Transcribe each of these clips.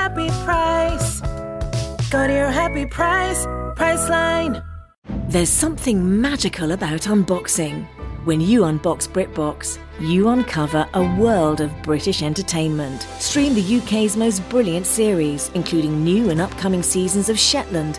happy price. Go to your happy price, Priceline. There's something magical about unboxing. When you unbox BritBox, you uncover a world of British entertainment. Stream the UK's most brilliant series, including new and upcoming seasons of Shetland,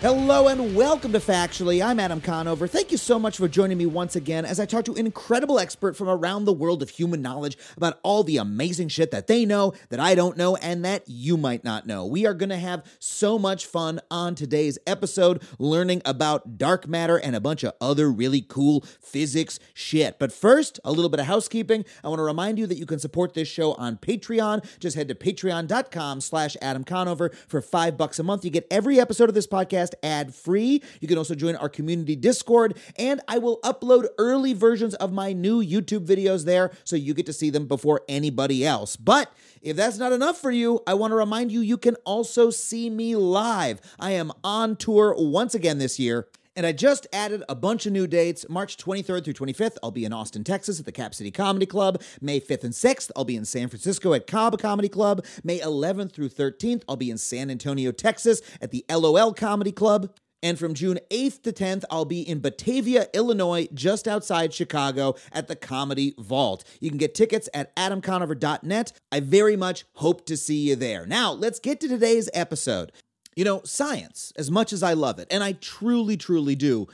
Hello and welcome to Factually. I'm Adam Conover. Thank you so much for joining me once again as I talk to an incredible expert from around the world of human knowledge about all the amazing shit that they know, that I don't know, and that you might not know. We are going to have so much fun on today's episode learning about dark matter and a bunch of other really cool physics shit. But first, a little bit of housekeeping. I want to remind you that you can support this show on Patreon. Just head to patreon.com slash Adam Conover for five bucks a month. You get every episode of this podcast ad free. You can also join our community Discord, and I will upload early versions of my new YouTube videos there so you get to see them before anybody else. But if that's not enough for you, I want to remind you you can also see me live. I am on tour once again this year. And I just added a bunch of new dates. March 23rd through 25th, I'll be in Austin, Texas at the Cap City Comedy Club. May 5th and 6th, I'll be in San Francisco at Cobb Comedy Club. May 11th through 13th, I'll be in San Antonio, Texas at the LOL Comedy Club. And from June 8th to 10th, I'll be in Batavia, Illinois, just outside Chicago at the Comedy Vault. You can get tickets at adamconover.net. I very much hope to see you there. Now, let's get to today's episode. You know, science, as much as I love it, and I truly, truly do,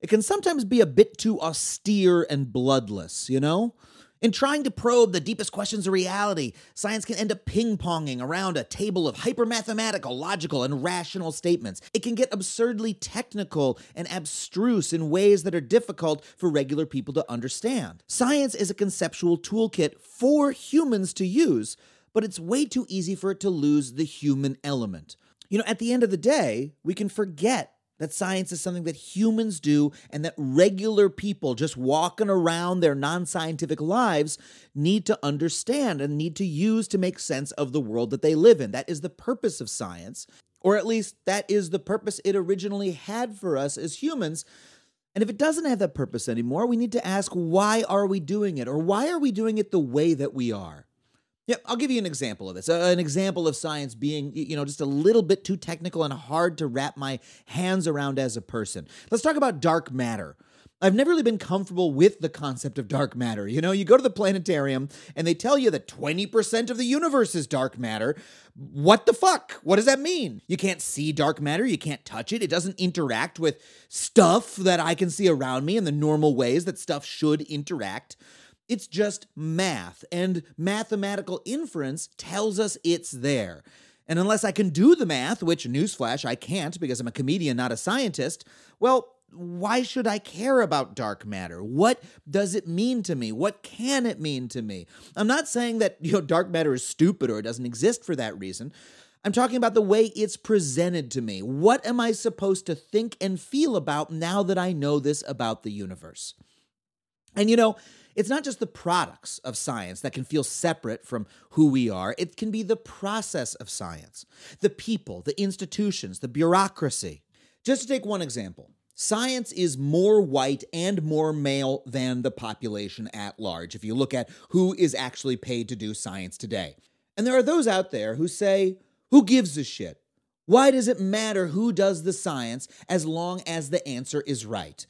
it can sometimes be a bit too austere and bloodless, you know? In trying to probe the deepest questions of reality, science can end up ping ponging around a table of hypermathematical, logical, and rational statements. It can get absurdly technical and abstruse in ways that are difficult for regular people to understand. Science is a conceptual toolkit for humans to use, but it's way too easy for it to lose the human element. You know, at the end of the day, we can forget that science is something that humans do and that regular people just walking around their non scientific lives need to understand and need to use to make sense of the world that they live in. That is the purpose of science, or at least that is the purpose it originally had for us as humans. And if it doesn't have that purpose anymore, we need to ask why are we doing it or why are we doing it the way that we are? Yeah, I'll give you an example of this. Uh, an example of science being, you know, just a little bit too technical and hard to wrap my hands around as a person. Let's talk about dark matter. I've never really been comfortable with the concept of dark matter. You know, you go to the planetarium and they tell you that 20% of the universe is dark matter. What the fuck? What does that mean? You can't see dark matter, you can't touch it, it doesn't interact with stuff that I can see around me in the normal ways that stuff should interact. It's just math, and mathematical inference tells us it's there. And unless I can do the math, which, newsflash, I can't because I'm a comedian, not a scientist, well, why should I care about dark matter? What does it mean to me? What can it mean to me? I'm not saying that you know dark matter is stupid or it doesn't exist for that reason. I'm talking about the way it's presented to me. What am I supposed to think and feel about now that I know this about the universe? And you know, it's not just the products of science that can feel separate from who we are, it can be the process of science, the people, the institutions, the bureaucracy. Just to take one example. Science is more white and more male than the population at large, if you look at who is actually paid to do science today. And there are those out there who say, who gives a shit? Why does it matter who does the science as long as the answer is right?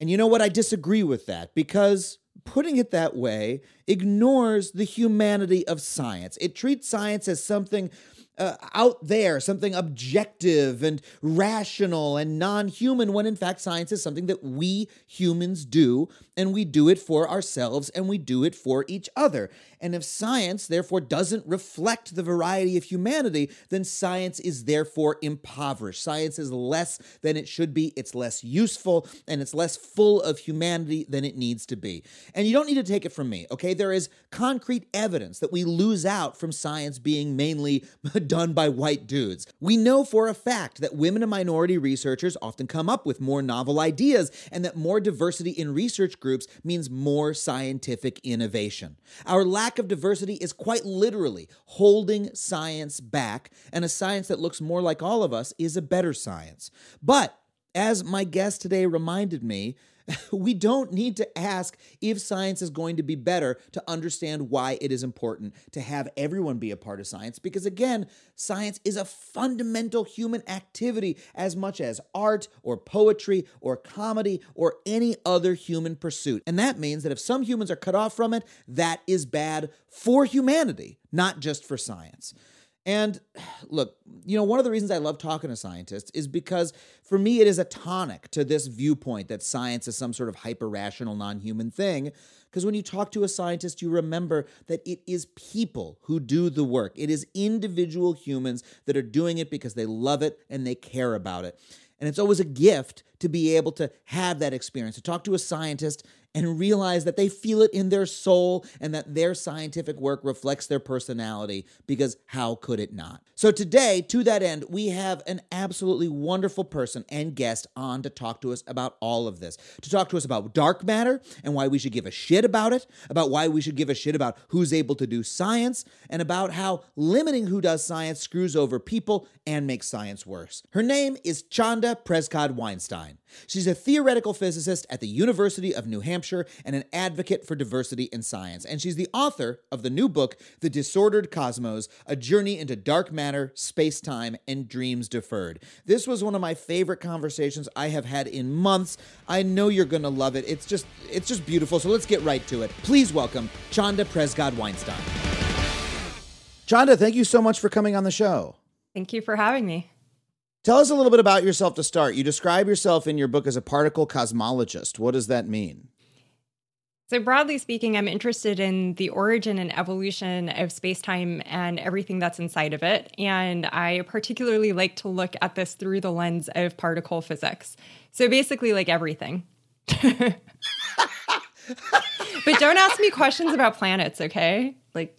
And you know what? I disagree with that because putting it that way ignores the humanity of science. It treats science as something uh, out there, something objective and rational and non human, when in fact science is something that we humans do, and we do it for ourselves and we do it for each other. And if science, therefore, doesn't reflect the variety of humanity, then science is therefore impoverished. Science is less than it should be, it's less useful, and it's less full of humanity than it needs to be. And you don't need to take it from me, okay? There is concrete evidence that we lose out from science being mainly done by white dudes. We know for a fact that women and minority researchers often come up with more novel ideas, and that more diversity in research groups means more scientific innovation. Our lack of diversity is quite literally holding science back, and a science that looks more like all of us is a better science. But as my guest today reminded me, we don't need to ask if science is going to be better to understand why it is important to have everyone be a part of science. Because again, science is a fundamental human activity as much as art or poetry or comedy or any other human pursuit. And that means that if some humans are cut off from it, that is bad for humanity, not just for science. And look, you know, one of the reasons I love talking to scientists is because for me it is a tonic to this viewpoint that science is some sort of hyper rational, non human thing. Because when you talk to a scientist, you remember that it is people who do the work, it is individual humans that are doing it because they love it and they care about it. And it's always a gift to be able to have that experience, to talk to a scientist and realize that they feel it in their soul and that their scientific work reflects their personality because how could it not? So, today, to that end, we have an absolutely wonderful person and guest on to talk to us about all of this, to talk to us about dark matter and why we should give a shit about it, about why we should give a shit about who's able to do science, and about how limiting who does science screws over people and makes science worse. Her name is Chanda Prescod Weinstein. She's a theoretical physicist at the University of New Hampshire and an advocate for diversity in science. And she's the author of the new book, The Disordered Cosmos A Journey into Dark Matter, Space Time, and Dreams Deferred. This was one of my favorite conversations I have had in months. I know you're going to love it. It's just it's just beautiful. So let's get right to it. Please welcome Chanda Prescod Weinstein. Chanda, thank you so much for coming on the show. Thank you for having me. Tell us a little bit about yourself to start. You describe yourself in your book as a particle cosmologist. What does that mean? So, broadly speaking, I'm interested in the origin and evolution of space-time and everything that's inside of it. And I particularly like to look at this through the lens of particle physics. So, basically, like everything. but don't ask me questions about planets, okay? Like,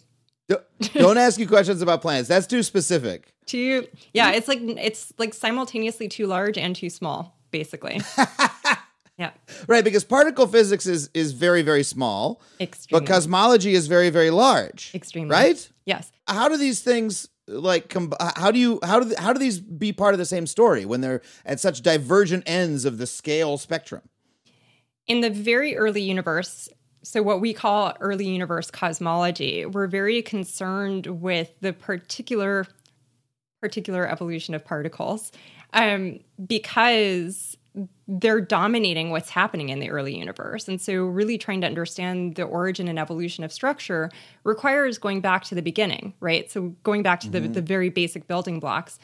don't ask you questions about planets. That's too specific. Too, yeah, it's like it's like simultaneously too large and too small, basically. yeah, Right, because particle physics is is very very small, extremely. but cosmology is very very large. Extremely. Right? yes. How do these things like com- how do you how do th- how do these be part of the same story when they're at such divergent ends of the scale spectrum? in the very early universe, so what we call early universe cosmology, we're very concerned with the particular particular evolution of particles um, because they're dominating what's happening in the early universe. And so, really trying to understand the origin and evolution of structure requires going back to the beginning, right? So, going back to the, mm-hmm. the very basic building blocks.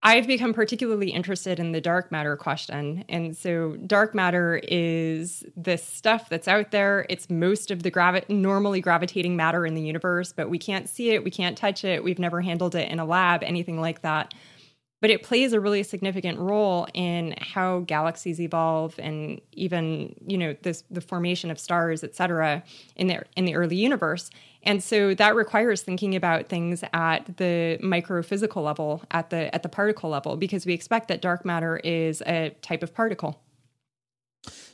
I've become particularly interested in the dark matter question. And so, dark matter is this stuff that's out there. It's most of the gravi- normally gravitating matter in the universe, but we can't see it, we can't touch it, we've never handled it in a lab, anything like that. But it plays a really significant role in how galaxies evolve and even, you know, this, the formation of stars, et cetera, in the, in the early universe. And so that requires thinking about things at the microphysical level, at the at the particle level, because we expect that dark matter is a type of particle.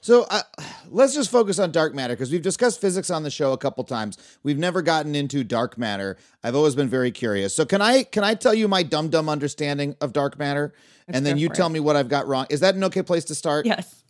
So uh, let's just focus on dark matter because we've discussed physics on the show a couple times. We've never gotten into dark matter. I've always been very curious. So can I can I tell you my dumb dumb understanding of dark matter, and then you tell it. me what I've got wrong? Is that an okay place to start? Yes.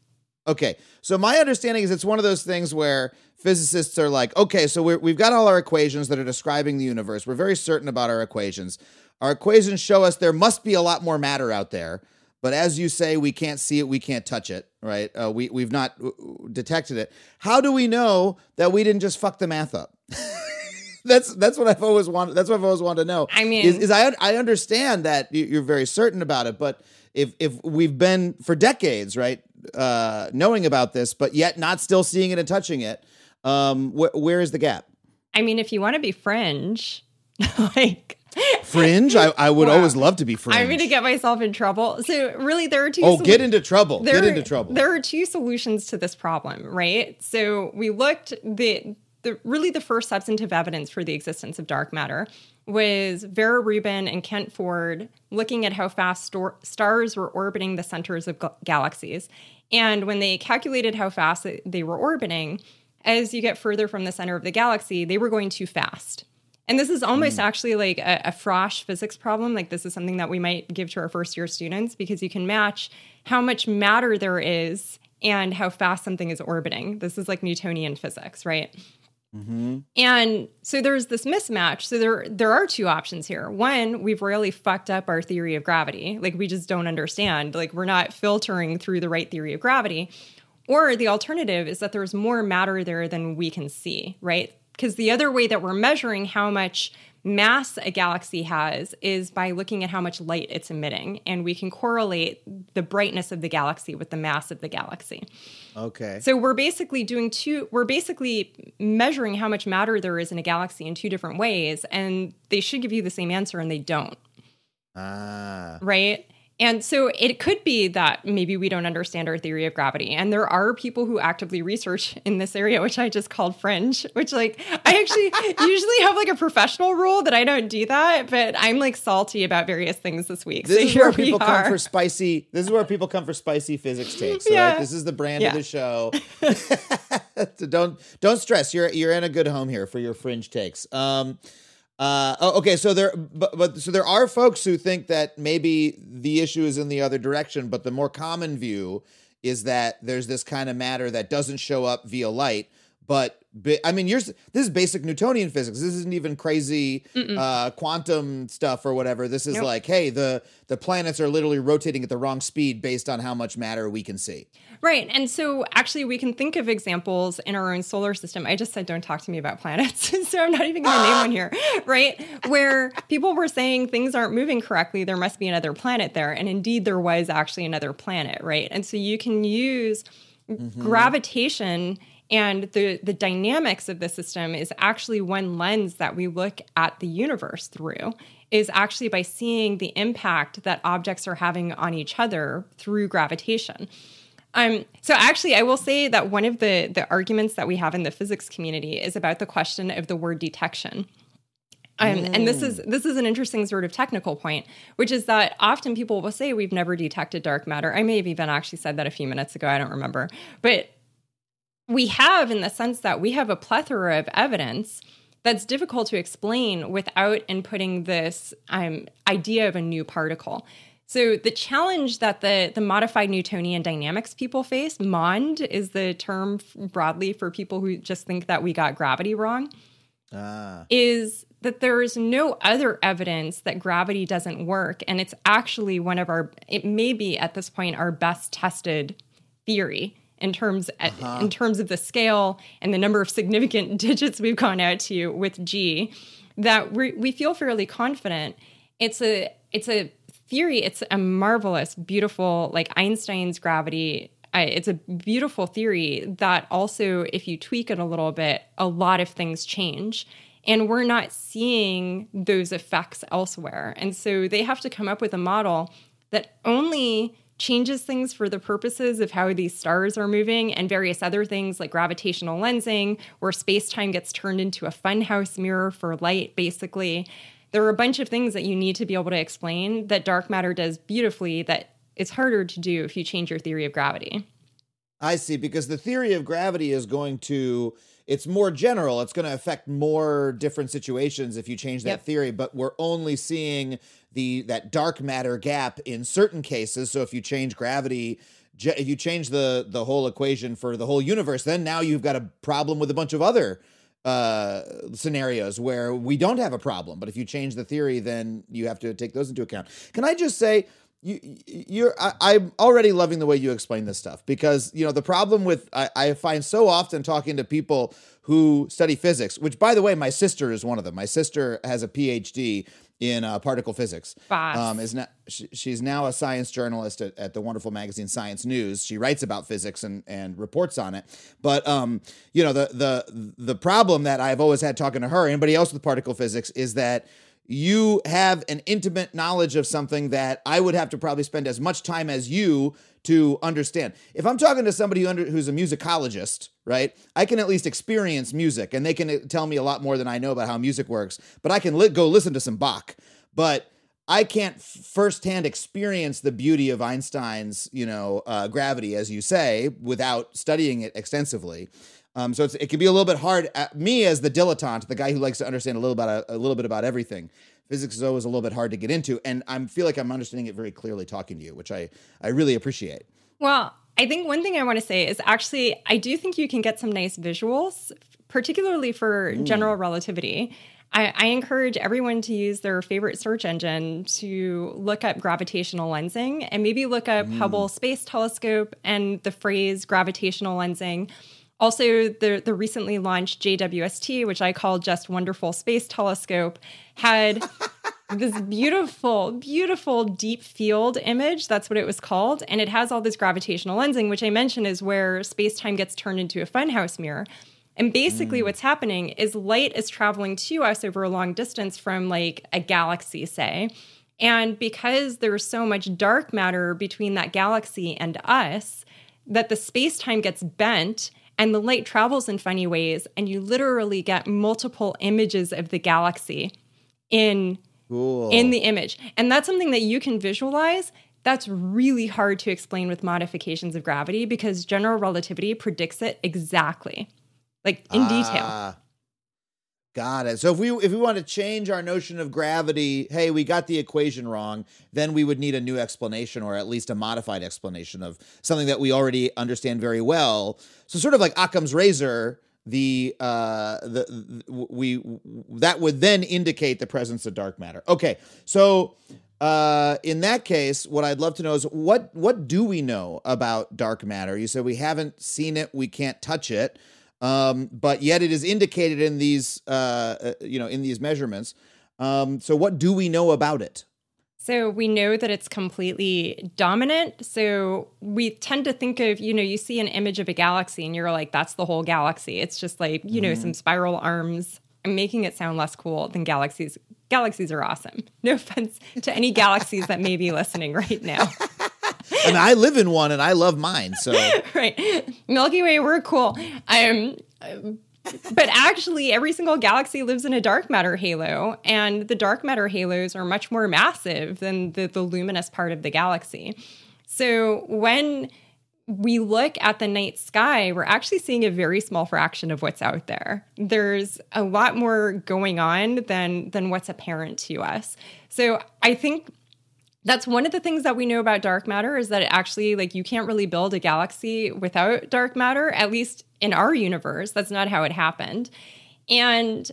Okay, so my understanding is it's one of those things where physicists are like, okay, so we're, we've got all our equations that are describing the universe. We're very certain about our equations. Our equations show us there must be a lot more matter out there, but as you say, we can't see it, we can't touch it, right? Uh, we we've not uh, detected it. How do we know that we didn't just fuck the math up? that's that's what I've always wanted. That's what I've always wanted to know. I mean- is, is I I understand that you- you're very certain about it, but if if we've been for decades, right, uh, knowing about this, but yet not still seeing it and touching it, um, wh- where is the gap? I mean, if you want to be fringe, like Fringe. I, I would Wow. always love to be fringe. I'm going to get myself in trouble. So really, there are two. oh, get into trouble. there, get into trouble. There are two solutions to this problem, right? So we looked the the really the first substantive evidence for the existence of dark matter was Vera Rubin and Kent Ford looking at how fast stars were orbiting the centers of gal- galaxies. And when they calculated how fast they were orbiting, as you get further from the center of the galaxy, they were going too fast. And this is almost hmm. actually like a, a frosh physics problem. Like this is something that we might give to our first year students because you can match how much matter there is and how fast something is orbiting. This is like Newtonian physics, right? Mm-hmm. And so there's this mismatch. So there there are two options here. One, we've really fucked up our theory of gravity. Like we just don't understand. Like we're not filtering through the right theory of gravity. Or the alternative is that there's more matter there than we can see, right? Because the other way that we're measuring how much mass a galaxy has is by looking at how much light it's emitting. And we can correlate the brightness of the galaxy with the mass of the galaxy. okay. So we're basically doing two, we're basically measuring how much matter there is in a galaxy in two different ways. And they should give you the same answer and they don't, ah. right? And so it could be that maybe we don't understand our theory of gravity. And there are people who actively research in this area, which I just called fringe, which like I actually usually have like a professional rule that I don't do that, but I'm like salty about various things this week. This so is here where people come for spicy. This is where people come for spicy physics takes. Yeah. right? This is the brand Yeah. of the show. so don't don't stress. You're you're in a good home here for your fringe takes. Um, uh, oh, okay. So there, but, but so there are folks who think that maybe the issue is in the other direction, but the more common view is that there's this kind of matter that doesn't show up via light. But I mean, yours. This is basic Newtonian physics. This isn't even crazy uh, quantum stuff or whatever. This is Nope. like, hey, the the planets are literally rotating at the wrong speed based on how much matter we can see. Right. And so actually, we can think of examples in our own solar system. I just said, don't talk to me about planets. so I'm not even going to name one here, right? Where people were saying things aren't moving correctly. There must be another planet there. And indeed, there was actually another planet, right? And so you can use gravitation and the, the dynamics of the system is actually one lens that we look at the universe through is actually by seeing the impact that objects are having on each other through gravitation um, so actually, I will say that one of the the arguments that we have in the physics community is about the question of the word detection. Um, And this is this is an interesting sort of technical point, which is that often people will say we've never detected dark matter. I may have even actually said that a few minutes ago. I don't remember, but we have in the sense that we have a plethora of evidence that's difficult to explain without inputting this um, idea of a new particle. So the challenge that the the modified Newtonian dynamics people face, MOND is the term broadly for people who just think that we got gravity wrong, Ah, is that there is no other evidence that gravity doesn't work, and it's actually one of our it may be at this point our best tested theory in terms uh-huh. in terms of the scale and the number of significant digits we've gone out to with G that we we feel fairly confident. It's a it's a theory. It's a marvelous, beautiful like Einstein's gravity. I, it's a beautiful theory that also, if you tweak it a little bit, a lot of things change. And we're not seeing those effects elsewhere. And so they have to come up with a model that only changes things for the purposes of how these stars are moving and various other things like gravitational lensing, where space time gets turned into a funhouse mirror for light, basically. There are a bunch of things that you need to be able to explain that dark matter does beautifully that it's harder to do if you change your theory of gravity. I see. Because the theory of gravity is going to it's more general. It's going to affect more different situations if you change that Yep. theory. But we're only seeing the that dark matter gap in certain cases. So if you change gravity, if you change the the whole equation for the whole universe, then now you've got a problem with a bunch of other uh scenarios where we don't have a problem but if you change the theory then you have to take those into account can i just say you you're I, i'm already loving the way you explain this stuff because you know the problem with I, I find so often talking to people who study physics which by the way my sister is one of them my sister has a phd in uh, particle physics um, is now she, she's now a science journalist at, at the wonderful magazine Science News. She writes about physics and and reports on it. But um, you know the the the problem that I've always had talking to her, anybody else with particle physics, is that you have an intimate knowledge of something that I would have to probably spend as much time as you to understand. If I'm talking to somebody who under, who's a musicologist, right, I can at least experience music and they can uh, tell me a lot more than I know about how music works, but I can li- go listen to some Bach. But I can't firsthand experience the beauty of Einstein's, you know, uh, gravity, as you say, without studying it extensively. Um, so it's, it can be a little bit hard. At me as the dilettante, the guy who likes to understand a little about a, a little bit about everything. Physics is always a little bit hard to get into, and I feel like I'm understanding it very clearly talking to you, which I I really appreciate. Well, I think one thing I want to say is actually, I do think you can get some nice visuals, particularly for general relativity. I, I encourage everyone to use their favorite search engine to look up gravitational lensing and maybe look up Hubble Space Telescope and the phrase gravitational lensing. Also, the, the recently launched JWST, which I call just Wonderful Space Telescope, had this beautiful, beautiful deep field image. That's what it was called. And it has all this gravitational lensing, which I mentioned is where space time gets turned into a funhouse mirror. And basically, mm. what's happening is light is traveling to us over a long distance from like a galaxy, say. And because there's so much dark matter between that galaxy and us, that the space time gets bent and the light travels in funny ways, and you literally get multiple images of the galaxy in Cool. in the image. And that's something that you can visualize. That's really hard to explain with modifications of gravity because general relativity predicts it exactly, like in detail. Ah. Got it. So if we if we want to change our notion of gravity, hey, we got the equation wrong, then we would need a new explanation or at least a modified explanation of something that we already understand very well. So sort of like Occam's razor, the uh the, the we that would then indicate the presence of dark matter. Okay. So uh in that case, what I'd love to know is what what do we know about dark matter? You said we haven't seen it, we can't touch it um, but yet it is indicated in these, uh, uh, you know, in these measurements. Um, so what do we know about it? So we know that it's completely dominant. So we tend to think of, you know, you see an image of a galaxy and you're like, that's the whole galaxy. It's just like, you know, some spiral arms. I'm making it sound less cool than galaxies. Galaxies are awesome. No offense to any galaxies that may be listening right now. And I live in one, and I love mine. So right. Milky Way, we're cool. Um, but actually, every single galaxy lives in a dark matter halo, and the dark matter halos are much more massive than the, the luminous part of the galaxy. So when we look at the night sky, we're actually seeing a very small fraction of what's out there. There's a lot more going on than than what's apparent to us. So I think that's one of the things that we know about dark matter is that it actually like you can't really build a galaxy without dark matter at least in our universe. That's not how it happened. And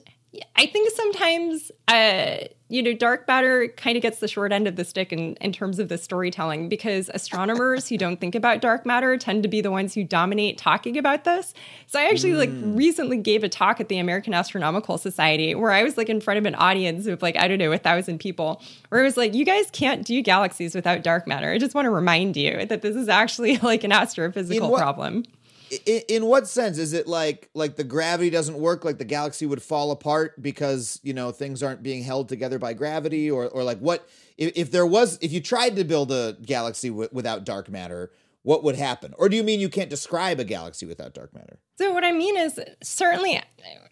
i think sometimes uh you know dark matter kind of gets the short end of the stick in, in terms of the storytelling because astronomers who don't think about dark matter tend to be the ones who dominate talking about this. So i actually like recently gave a talk at the american astronomical society where i was like in front of an audience of like i don't know a thousand people where it was like you guys can't do galaxies without dark matter. I just want to remind you that this is actually like an astrophysical what- problem in, in what sense? Is it like like the gravity doesn't work like the galaxy would fall apart because you know things aren't being held together by gravity? Or or like what if, if there was if you tried to build a galaxy w- without dark matter what would happen? Or do you mean you can't describe a galaxy without dark matter? So what I mean is certainly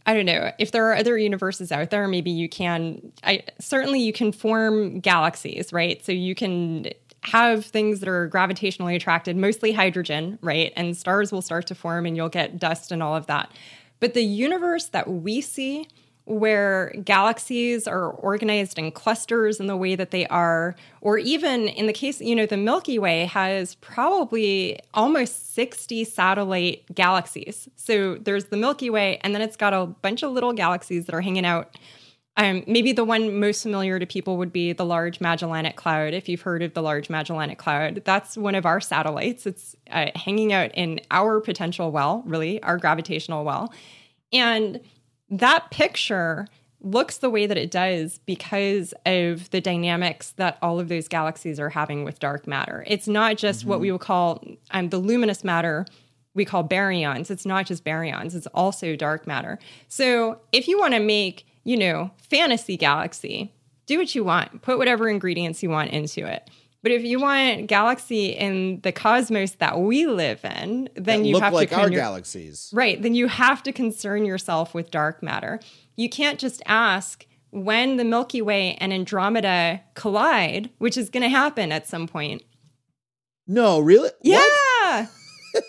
I don't know if there are other universes out there maybe you can I certainly you can form galaxies, right? So you can have things that are gravitationally attracted, mostly hydrogen, right? And stars will start to form and you'll get dust and all of that. But the universe that we see, where galaxies are organized in clusters in the way that they are, or even in the case, you know, the Milky Way has probably almost 60 satellite galaxies. So there's the Milky Way, and then it's got a bunch of little galaxies that are hanging out. Um, maybe the one most familiar to people would be the Large Magellanic Cloud. If you've heard of the Large Magellanic Cloud, that's one of our satellites. It's uh, hanging out in our potential well, really, our gravitational well. And that picture looks the way that it does because of the dynamics that all of those galaxies are having with dark matter. It's not just what we would call um, the luminous matter we call baryons. It's not just baryons, it's also dark matter. So if you want to make, you know, fantasy galaxy, do what you want, put whatever ingredients you want into it. But if you want galaxy in the cosmos that we live in, then That you have like to our your- galaxies. Right. Then you have to concern yourself with dark matter. You can't just ask when the Milky Way and Andromeda collide, which is going to happen at some point. No, really? Yeah.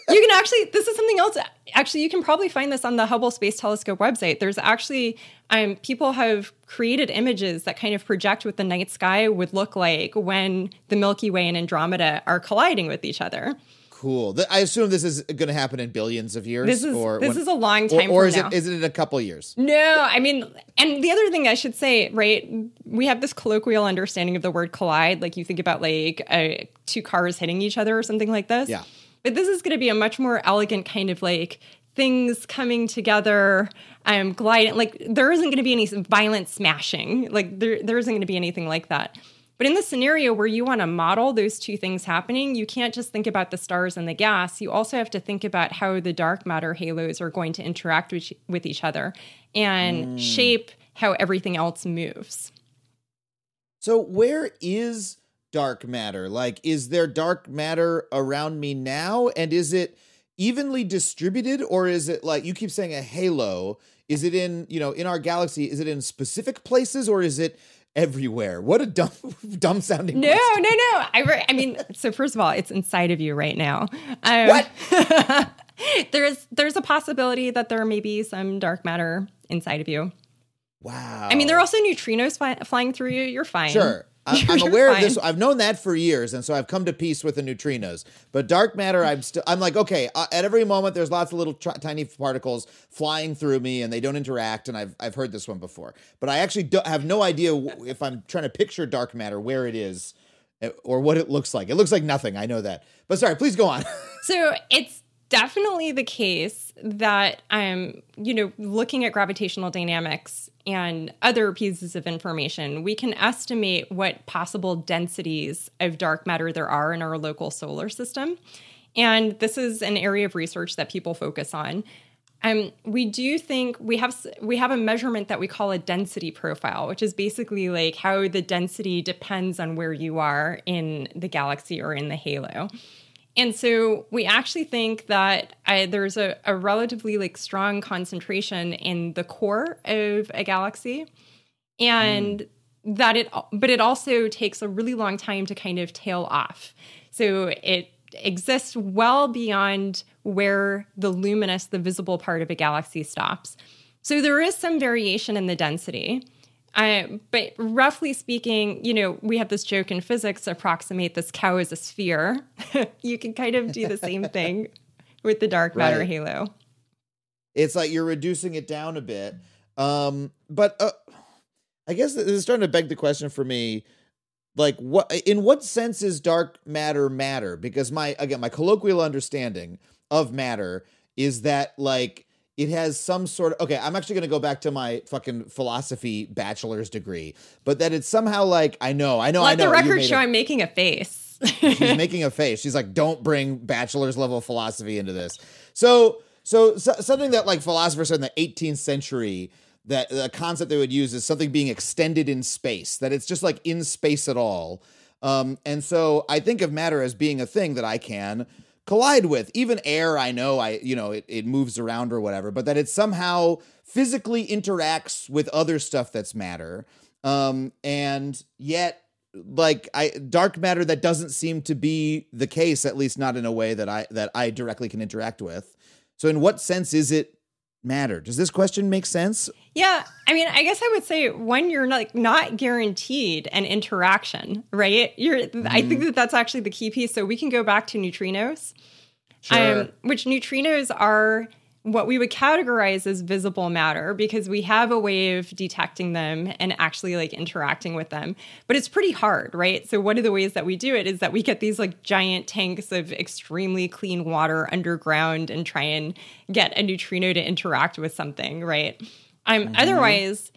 You can actually, this is something else. Actually, you can probably find this on the Hubble Space Telescope website. There's actually, um, people have created images that kind of project what the night sky would look like when the Milky Way and Andromeda are colliding with each other. Cool. I assume this is going to happen in billions of years. This is- or this when- is a long time Or, from is now. it is it in a couple years? No, I mean, and the other thing I should say, right? We have this colloquial understanding of the word collide. Like you think about like uh, two cars hitting each other or something like this. Yeah. But this is going to be a much more elegant kind of like things coming together, um, gliding. Like there isn't going to be any violent smashing. Like there, there isn't going to be anything like that. But in the scenario where you want to model those two things happening, you can't just think about the stars and the gas. You also have to think about how the dark matter halos are going to interact with, with each other and shape how everything else moves. So where is dark matter? Like, is there dark matter around me now? And is it evenly distributed, or is it like you keep saying a halo? Is it in you know in our galaxy? Is it in specific places, or is it everywhere? What a dumb dumb sounding. No, question. no, no. I, re- I mean, so first of all, it's inside of you right now. Um, What? there's there's a possibility that there may be some dark matter inside of you. Wow. I mean, there are also neutrinos fly- flying through you. You're fine. Sure. I- I'm aware of this. I've known that for years, and so I've come to peace with the neutrinos. But dark matter, I'm still. I'm like, okay. Uh, at every moment, there's lots of little tiny particles flying through me, and they don't interact. And I've I've heard this one before, but I actually do, have no idea w- if I'm trying to picture dark matter where it is, uh, or what it looks like. It looks like nothing. I know that. But sorry, please go on. So it's definitely the case that I'm, um, you know, looking at gravitational dynamics and other pieces of information, we can estimate what possible densities of dark matter there are in our local solar system. And this is an area of research that people focus on. Um, we do think we have we have a measurement that we call a density profile, which is basically like how the density depends on where you are in the galaxy or in the halo. And so we actually think that uh, there's a, a relatively like strong concentration in the core of a galaxy, and that it but it also takes a really long time to kind of tail off. So it exists well beyond where the luminous, the visible part of a galaxy stops. So there is some variation in the density. Uh, but roughly speaking, you know, we have this joke in physics approximate this cow as a sphere. you can kind of do the same thing with the dark matter Right. halo. It's like you're reducing it down a bit. Um, but uh, I guess this is starting to beg the question for me. Like, what in what sense is dark matter matter? Because my again, my colloquial understanding of matter is that like it has some sort of okay. I'm actually going to go back to my fucking philosophy bachelor's degree, but that it's somehow like I know, I know, I Let know. the record show I'm making a face. she's making a face. She's like, "Don't bring bachelor's level philosophy into this." So, so, so something that like philosophers said in the 18th century that the concept they would use is something being extended in space. That it's just like in space at all. Um, and so I think of matter as being a thing that I can collide with. Even air, I know, I you know, it, it moves around or whatever, but that it somehow physically interacts with other stuff that's matter. Um, and yet like I dark matter that doesn't seem to be the case, at least not in a way that I that I directly can interact with. So in what sense is it matter? Does this question make sense? Yeah, I mean, I guess I would say when you're like not guaranteed an interaction, right? You're. I Mm-hmm. think that that's actually the key piece. So we can go back to neutrinos, Sure. um, which neutrinos are what we would categorize as visible matter because we have a way of detecting them and actually like interacting with them. But it's pretty hard, right? So one of the ways that we do it is that we get these like giant tanks of extremely clean water underground and try and get a neutrino to interact with something, right? Um, Otherwise,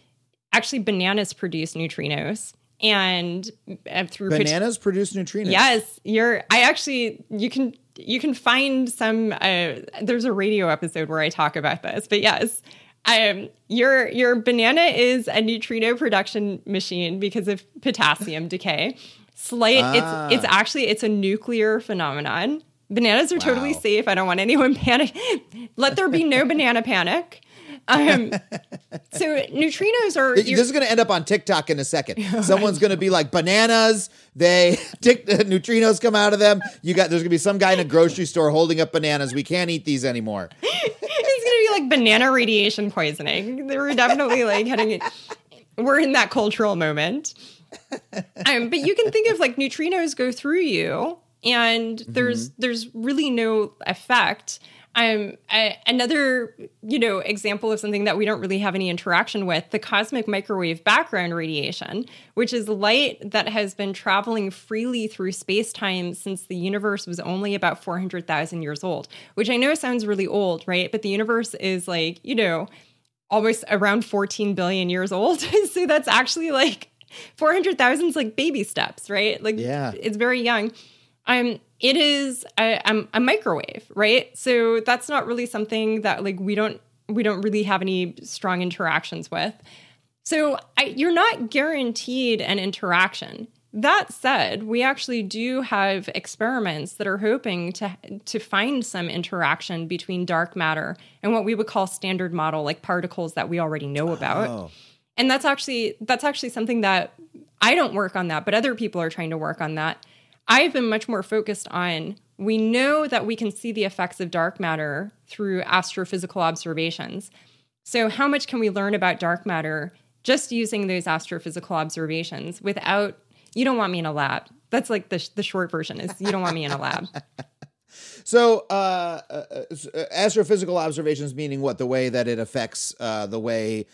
actually, bananas produce neutrinos, and uh, through pot- Bananas produce neutrinos. Yes, you're. I actually you can you can find some. Uh, there's a radio episode where I talk about this, but yes. Um, your your banana is a neutrino production machine because of potassium decay. Slight, Ah. it's it's actually it's a nuclear phenomenon. Bananas are totally safe. I don't want anyone panic. Let there be no banana panic. Um, so neutrinos are This is going to end up on TikTok in a second. Someone's going to be like bananas. They tick, neutrinos come out of them. You got there's going to be some guy in a grocery store holding up bananas. We can't eat these anymore. it's gonna be like banana radiation poisoning. They were definitely like heading. We're in that cultural moment. Um, but you can think of like neutrinos go through you, and there's there's really no effect. Um, a- another you know example of something that we don't really have any interaction with the cosmic microwave background radiation, which is light that has been traveling freely through space time since the universe was only about four hundred thousand years old. Which I know sounds really old, right? But the universe is like you know almost around 14 billion years old. so that's actually like 400,000 is like baby steps, right? Like Yeah. it's very young. Um, it is a, um, a microwave, right? So that's not really something that like we don't we don't really have any strong interactions with. So I, you're not guaranteed an interaction. That said, we actually do have experiments that are hoping to to find some interaction between dark matter and what we would call standard model, like particles that we already know about. Oh. And that's actually that's actually something that I don't work on that, but other people are trying to work on that. I've been much more focused on we know that we can see the effects of dark matter through astrophysical observations. So, how much can we learn about dark matter just using those astrophysical observations without, you don't want me in a lab. That's like the, the short version is you don't want me in a lab. So, uh, uh, uh, astrophysical observations meaning what? The way that it affects uh, the way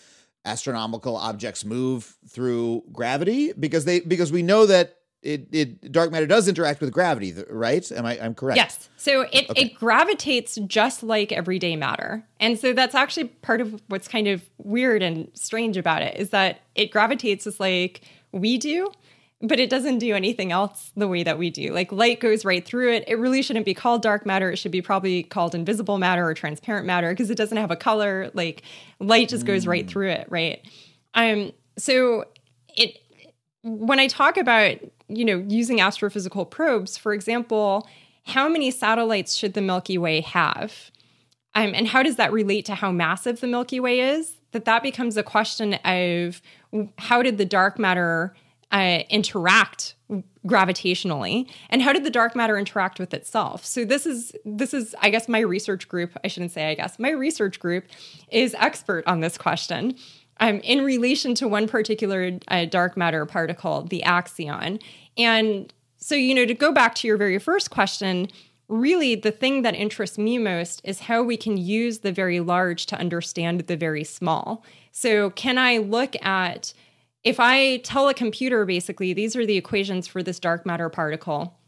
astronomical objects move through gravity, because they because we know that it, it dark matter does interact with gravity, right? Am I? I'm correct. Yes. So it, it gravitates just like everyday matter. And so that's actually part of what's kind of weird and strange about it is that it gravitates just like we do, but it doesn't do anything else the way that we do. Like light goes right through it. It really shouldn't be called dark matter. It should be probably called invisible matter or transparent matter because it doesn't have a color. Like light just goes right through it, right? Um so it when I talk about, you know, using astrophysical probes, for example, how many satellites should the Milky Way have? Um, and how does that relate to how massive the Milky Way is? That that becomes a question of how did the dark matter uh, interact gravitationally, and how did the dark matter interact with itself? So this is this is I guess my research group. I shouldn't say I guess my research group is expert on this question um, in relation to one particular uh, dark matter particle, the axion. And so, you know, to go back to your very first question, really the thing that interests me most is how we can use the very large to understand the very small. So, can I look at if I tell a computer basically, these are the equations for this dark matter particle,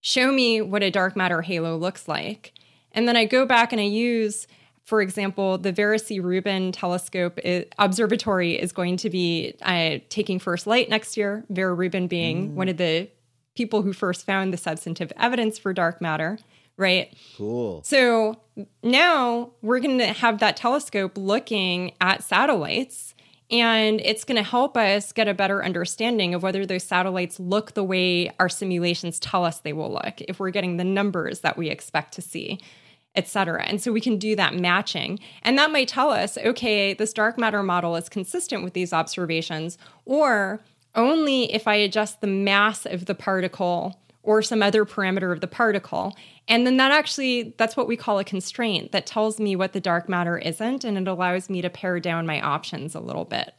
show me what a dark matter halo looks like. And then I go back and I use, for example, the Vera C. Rubin telescope i- observatory is going to be uh, taking first light next year. Vera Rubin being one of the people who first found the substantive evidence for dark matter, right? Cool. So now we're going to have that telescope looking at satellites, and it's going to help us get a better understanding of whether those satellites look the way our simulations tell us they will look, if we're getting the numbers that we expect to see. Et cetera. And so we can do that matching. And that might tell us, okay, this dark matter model is consistent with these observations, or only if I adjust the mass of the particle or some other parameter of the particle. And then that actually, that's what we call a constraint that tells me what the dark matter isn't, and it allows me to pare down my options a little bit.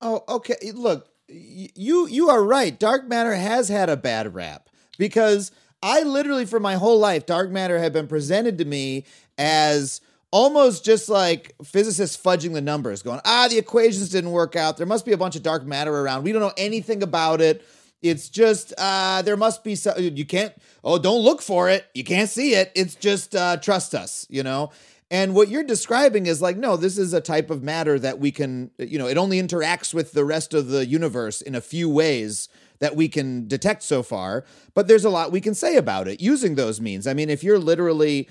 Oh, okay. Look, you you are right. Dark matter has had a bad rap because I literally for my whole life dark matter had been presented to me as almost just like physicists fudging the numbers going, "Ah, the equations didn't work out. There must be a bunch of dark matter around. We don't know anything about it. It's just uh there must be some you can't oh, don't look for it. You can't see it. It's just uh trust us, you know." And what you're describing is like, no, this is a type of matter that we can, you know, it only interacts with the rest of the universe in a few ways that we can detect so far. But there's a lot we can say about it using those means. I mean, if you're literally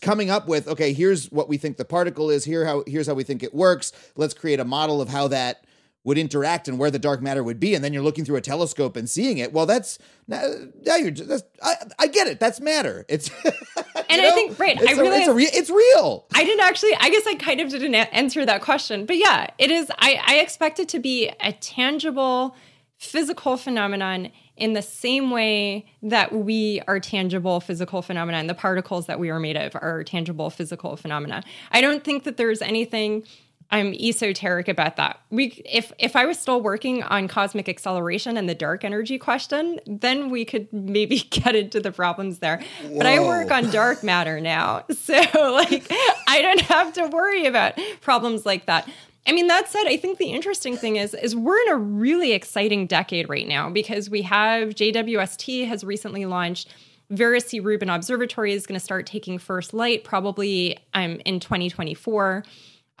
coming up with, okay, here's what we think the particle is, here how here's how we think it works. Let's create a model of how that would interact and where the dark matter would be, and then you're looking through a telescope and seeing it. Well, that's now, now you're just that's, I, I get it. That's matter. It's And I think- right, It's I realize- it's, re- it's real. I didn't actually, I guess I kind of didn't answer that question. But yeah, it is, I, I expect it to be a tangible physical phenomenon in the same way that we are tangible physical phenomena and the particles that we are made of are tangible physical phenomena. I don't think that there's anything I'm esoteric about that. We if if I was still working on cosmic acceleration and the dark energy question, then we could maybe get into the problems there. But I work on dark matter now. So like I don't have to worry about problems like that. I mean, that said, I think the interesting thing is is we're in a really exciting decade right now because we have JWST has recently launched Vera C. Rubin Observatory is going to start taking first light probably um, in 2024.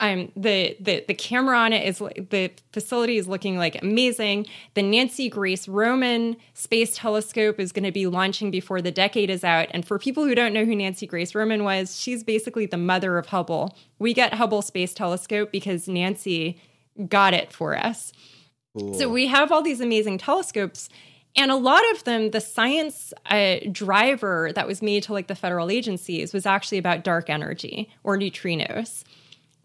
Um, the the the camera on it is the facility is looking like amazing. The Nancy Grace Roman Space Telescope is going to be launching before the decade is out. And for people who don't know who Nancy Grace Roman was, she's basically the mother of Hubble. We get Hubble Space Telescope because Nancy got it for us. So we have all these amazing telescopes. And a lot of them, the science uh, driver that was made to like the federal agencies was actually about dark energy or neutrinos.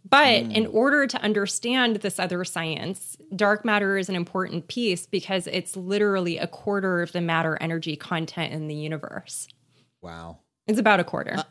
But hmm. in order to understand this other science, dark matter is an important piece because it's literally a quarter of the matter energy content in the universe. Wow. It's about a quarter, uh,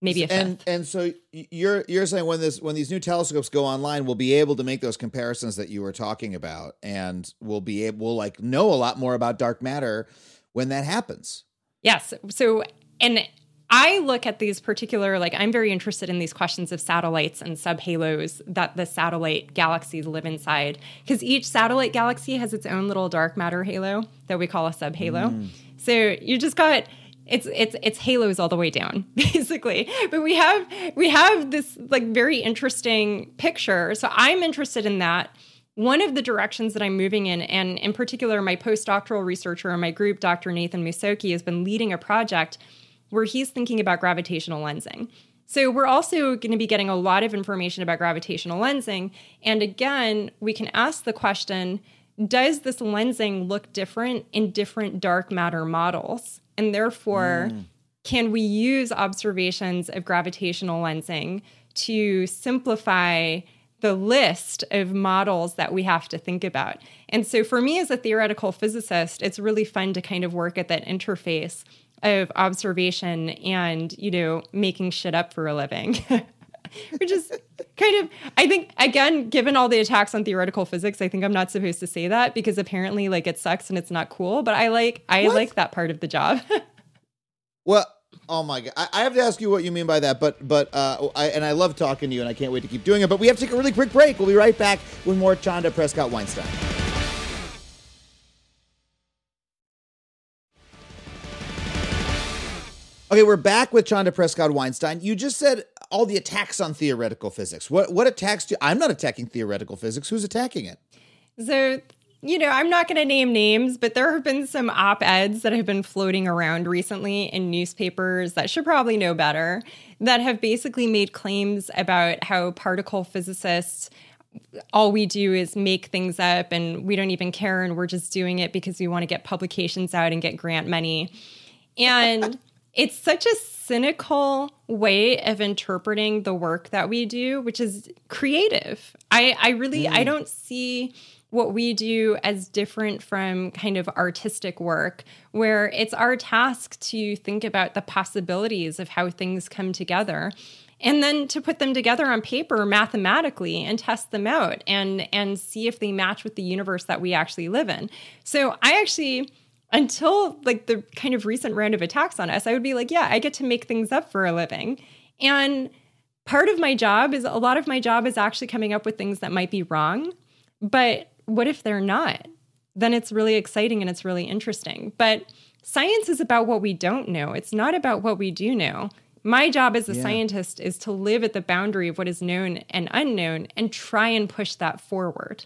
maybe a fifth. and and so you're you're saying when this when these new telescopes go online we'll be able to make those comparisons that you were talking about and we'll be able we'll like know a lot more about dark matter when that happens Yes. So, and I look at these particular, like, I'm very interested in these questions of satellites and subhalos that the satellite galaxies live inside. Because each satellite galaxy has its own little dark matter halo that we call a subhalo. Mm. So you just got. It's it's it's halos all the way down, basically. But we have we have this like very interesting picture. So I'm interested in that one of the directions that I'm moving in, and in particular, my postdoctoral researcher in my group, Dr. Nathan Musoke, has been leading a project where he's thinking about gravitational lensing. So we're also going to be getting a lot of information about gravitational lensing. And again, we can ask the question does this lensing look different in different dark matter models? And therefore, hmm. can we use observations of gravitational lensing to simplify the list of models that we have to think about? And so, for me as a theoretical physicist, it's really fun to kind of work at that interface of observation and, you know, making shit up for a living. Which is kind of, I think, again, given all the attacks on theoretical physics, I think I'm not supposed to say that because apparently, like, it sucks and it's not cool. But I like, I What? like that part of the job. well oh my god I, I have to ask you what you mean by that but but uh I, and i love talking to you and i can't wait to keep doing it but we have to take a really quick break we'll be right back with more chanda prescod-weinstein Okay, we're back with Chanda Prescod-Weinstein. You just said all the attacks on theoretical physics. What what attacks do I'm not attacking theoretical physics. Who's attacking it? So, you know, I'm not going to name names, but there have been some op eds that have been floating around recently in newspapers that should probably know better that have basically made claims about how particle physicists all we do is make things up and we don't even care and we're just doing it because we want to get publications out and get grant money. And it's such a cynical way of interpreting the work that we do, which is creative. I, I really I mm. don't see what we do as different from kind of artistic work, where it's our task to think about the possibilities of how things come together and then to put them together on paper mathematically and test them out and and see if they match with the universe that we actually live in. So I actually until like the kind of recent round of attacks on us, I would be like, yeah, I get to make things up for a living. And part of my job is a lot of my job is actually coming up with things that might be wrong. But what if they're not? Then it's really exciting and it's really interesting. But science is about what we don't know. It's not about what we do know. My job as a Yeah. scientist is to live at the boundary of what is known and unknown and try and push that forward.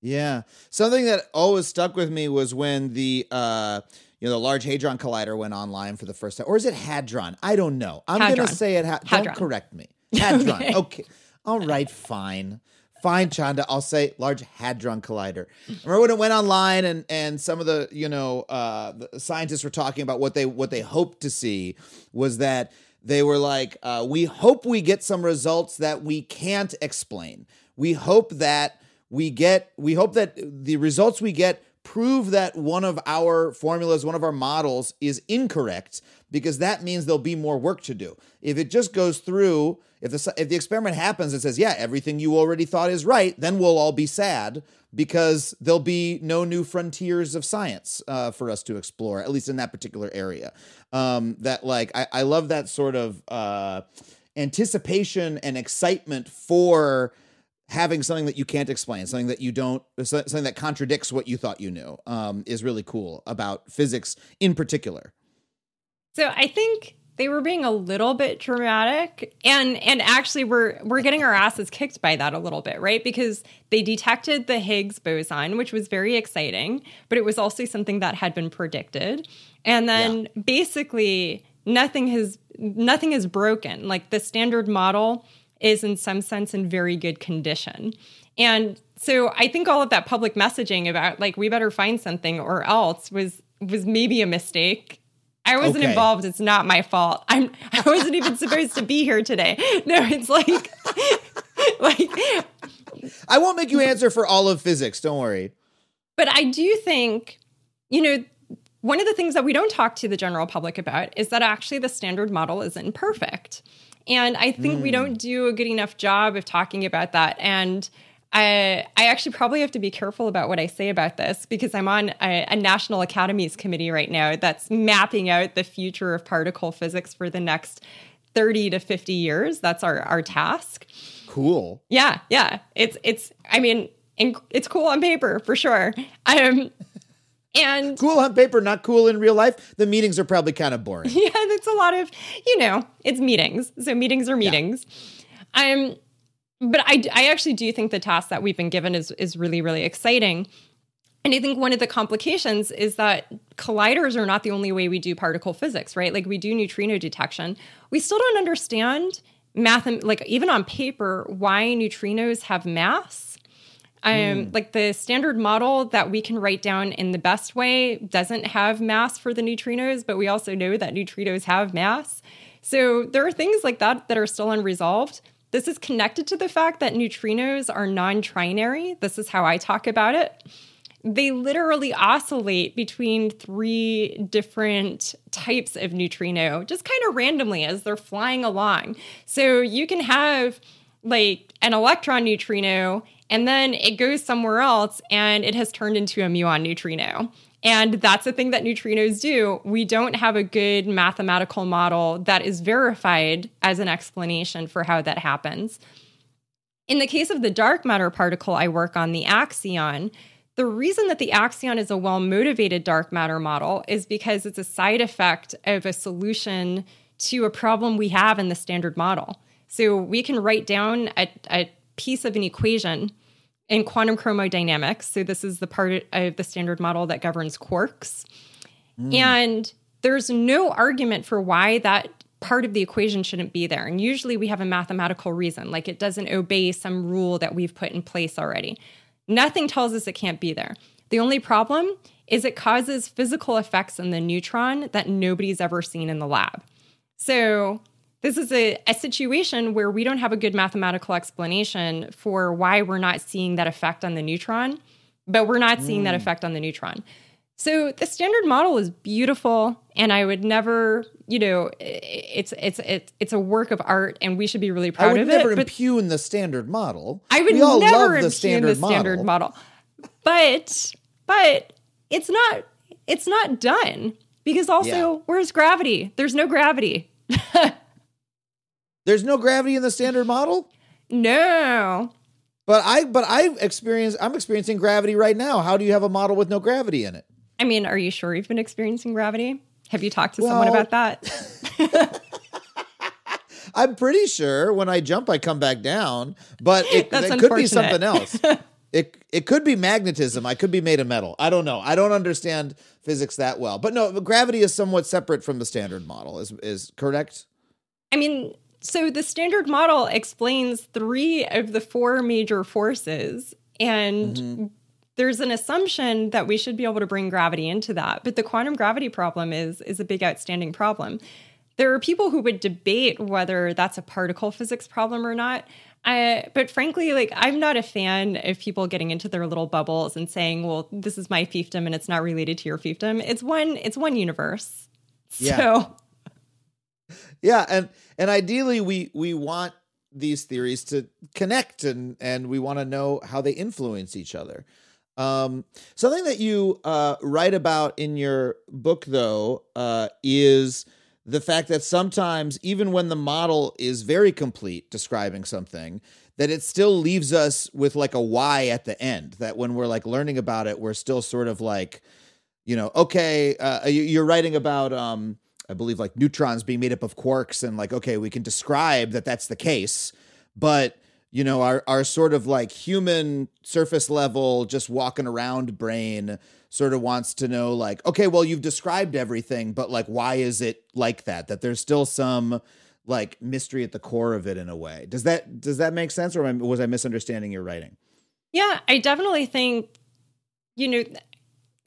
Yeah. Something that always stuck with me was when the uh you know the Large Hadron Collider went online for the first time. Or is it Hadron? I don't know. I'm gonna say it ha- Hadron. don't correct me. Hadron. Okay. okay. All right, fine. Fine, Chanda. I'll say Large Hadron Collider. Remember when it went online and and some of the, you know, uh the scientists were talking about what they what they hoped to see was that they were like, uh, we hope we get some results that we can't explain. We hope that we get we hope that the results we get prove that one of our formulas one of our models is incorrect because that means there'll be more work to do. If it just goes through if the if the experiment happens and says yeah everything you already thought is right then we'll all be sad because there'll be no new frontiers of science uh, for us to explore at least in that particular area. Um, that like I, I love that sort of uh, anticipation and excitement for having something that you can't explain, something that you don't, something that contradicts what you thought you knew, um, is really cool about physics in particular. So I think they were being a little bit dramatic and and actually we're we're getting our asses kicked by that a little bit, right? Because they detected the Higgs boson, which was very exciting, but it was also something that had been predicted. And then basically nothing has nothing is broken. Like the standard model is in some sense in very good condition. And so I think all of that public messaging about like we better find something or else was was maybe a mistake. I wasn't Okay. involved. It's not my fault. I'm I wasn't even supposed to be here today. No, it's like like I won't make you answer for all of physics. Don't worry. But I do think, you know, one of the things that we don't talk to the general public about is that actually the standard model isn't perfect. And I think we don't do a good enough job of talking about that. And I, I actually probably have to be careful about what I say about this because I'm on a, a National Academies committee right now that's mapping out the future of particle physics for the next 30 to 50 years. That's our, our task. Cool. Yeah, yeah. It's it's. I mean, it's cool on paper for sure. Um, and Cool on paper, not cool in real life. The meetings are probably kind of boring. yeah, it's a lot of you know, it's meetings. So meetings are meetings. Um, but I I actually do think the task that we've been given is is really really exciting. And I think one of the complications is that colliders are not the only way we do particle physics, right? Like we do neutrino detection. We still don't understand math, like even on paper, why neutrinos have mass. Um, Like the standard model that we can write down in the best way doesn't have mass for the neutrinos, but we also know that neutrinos have mass. So there are things like that that are still unresolved. This is connected to the fact that neutrinos are non trinary. This is how I talk about it they literally oscillate between three different types of neutrino just kind of randomly as they're flying along. So you can have like an electron neutrino and then it goes somewhere else and it has turned into a muon neutrino. And that's the thing that neutrinos do. We don't have a good mathematical model that is verified as an explanation for how that happens. In the case of the dark matter particle I work on, the axion, the reason that the axion is a well motivated dark matter model is because it's a side effect of a solution to a problem we have in the standard model. So we can write down a, a piece of an equation in quantum chromodynamics. So this is the part of the standard model that governs quarks. Hmm. And there's no argument for why that part of the equation shouldn't be there. And usually we have a mathematical reason, like it doesn't obey some rule that we've put in place already. Nothing tells us it can't be there. The only problem is it causes physical effects in the neutron that nobody's ever seen in the lab. So, this is a, a situation where we don't have a good mathematical explanation for why we're not seeing that effect on the neutron. but we're not seeing that hmm. effect on the neutron. So the standard model is beautiful, and I would never, you know, it's it's it's it's a work of art, and we should be really proud of it. I would never it. Impugn the standard model. I would we all never love the impugn standard, the standard model. model. But but it's not it's not done because also Yeah. where's gravity? There's no gravity. There's no gravity in the standard model. No. But I but I've experienced I'm experiencing gravity right now. How do you have a model with no gravity in it? I mean, are you sure you've been experiencing gravity? Have you talked to someone about that? I'm pretty sure when I jump I come back down, but it, it could be something else. it it could be magnetism. I could be made of metal. I don't know. I don't understand physics that well. But no, gravity is somewhat separate from the standard model. Is is correct? I mean, so the standard model explains three of the four major forces, and mm-hmm. there's an assumption that we should be able to bring gravity into that. But the quantum gravity problem is is a big outstanding problem. There are people who would debate whether that's a particle physics problem or not. I, but frankly, like I'm not a fan of people getting into their little bubbles and saying, "Well, this is my fiefdom and it's not related to your fiefdom." It's one, it's one universe. Yeah. So Yeah, and and ideally we we want these theories to connect and and we want to know how they influence each other. Um, something that you uh, write about in your book, though, uh, is the fact that sometimes, even when the model is very complete describing something, that it still leaves us with like a why at the end. That when we're like learning about it, we're still sort of like, you know, okay, uh, you- you're writing about, um, I believe, like neutrons being made up of quarks, and like, okay, we can describe that that's the case, but you know, our our sort of like human surface level, just walking around brain, sort of wants to know, like, okay, well, you've described everything, but like, why is it like that? That there's still some like mystery at the core of it in a way. Does that does that make sense, or was I misunderstanding your writing? Yeah, I definitely think, you know,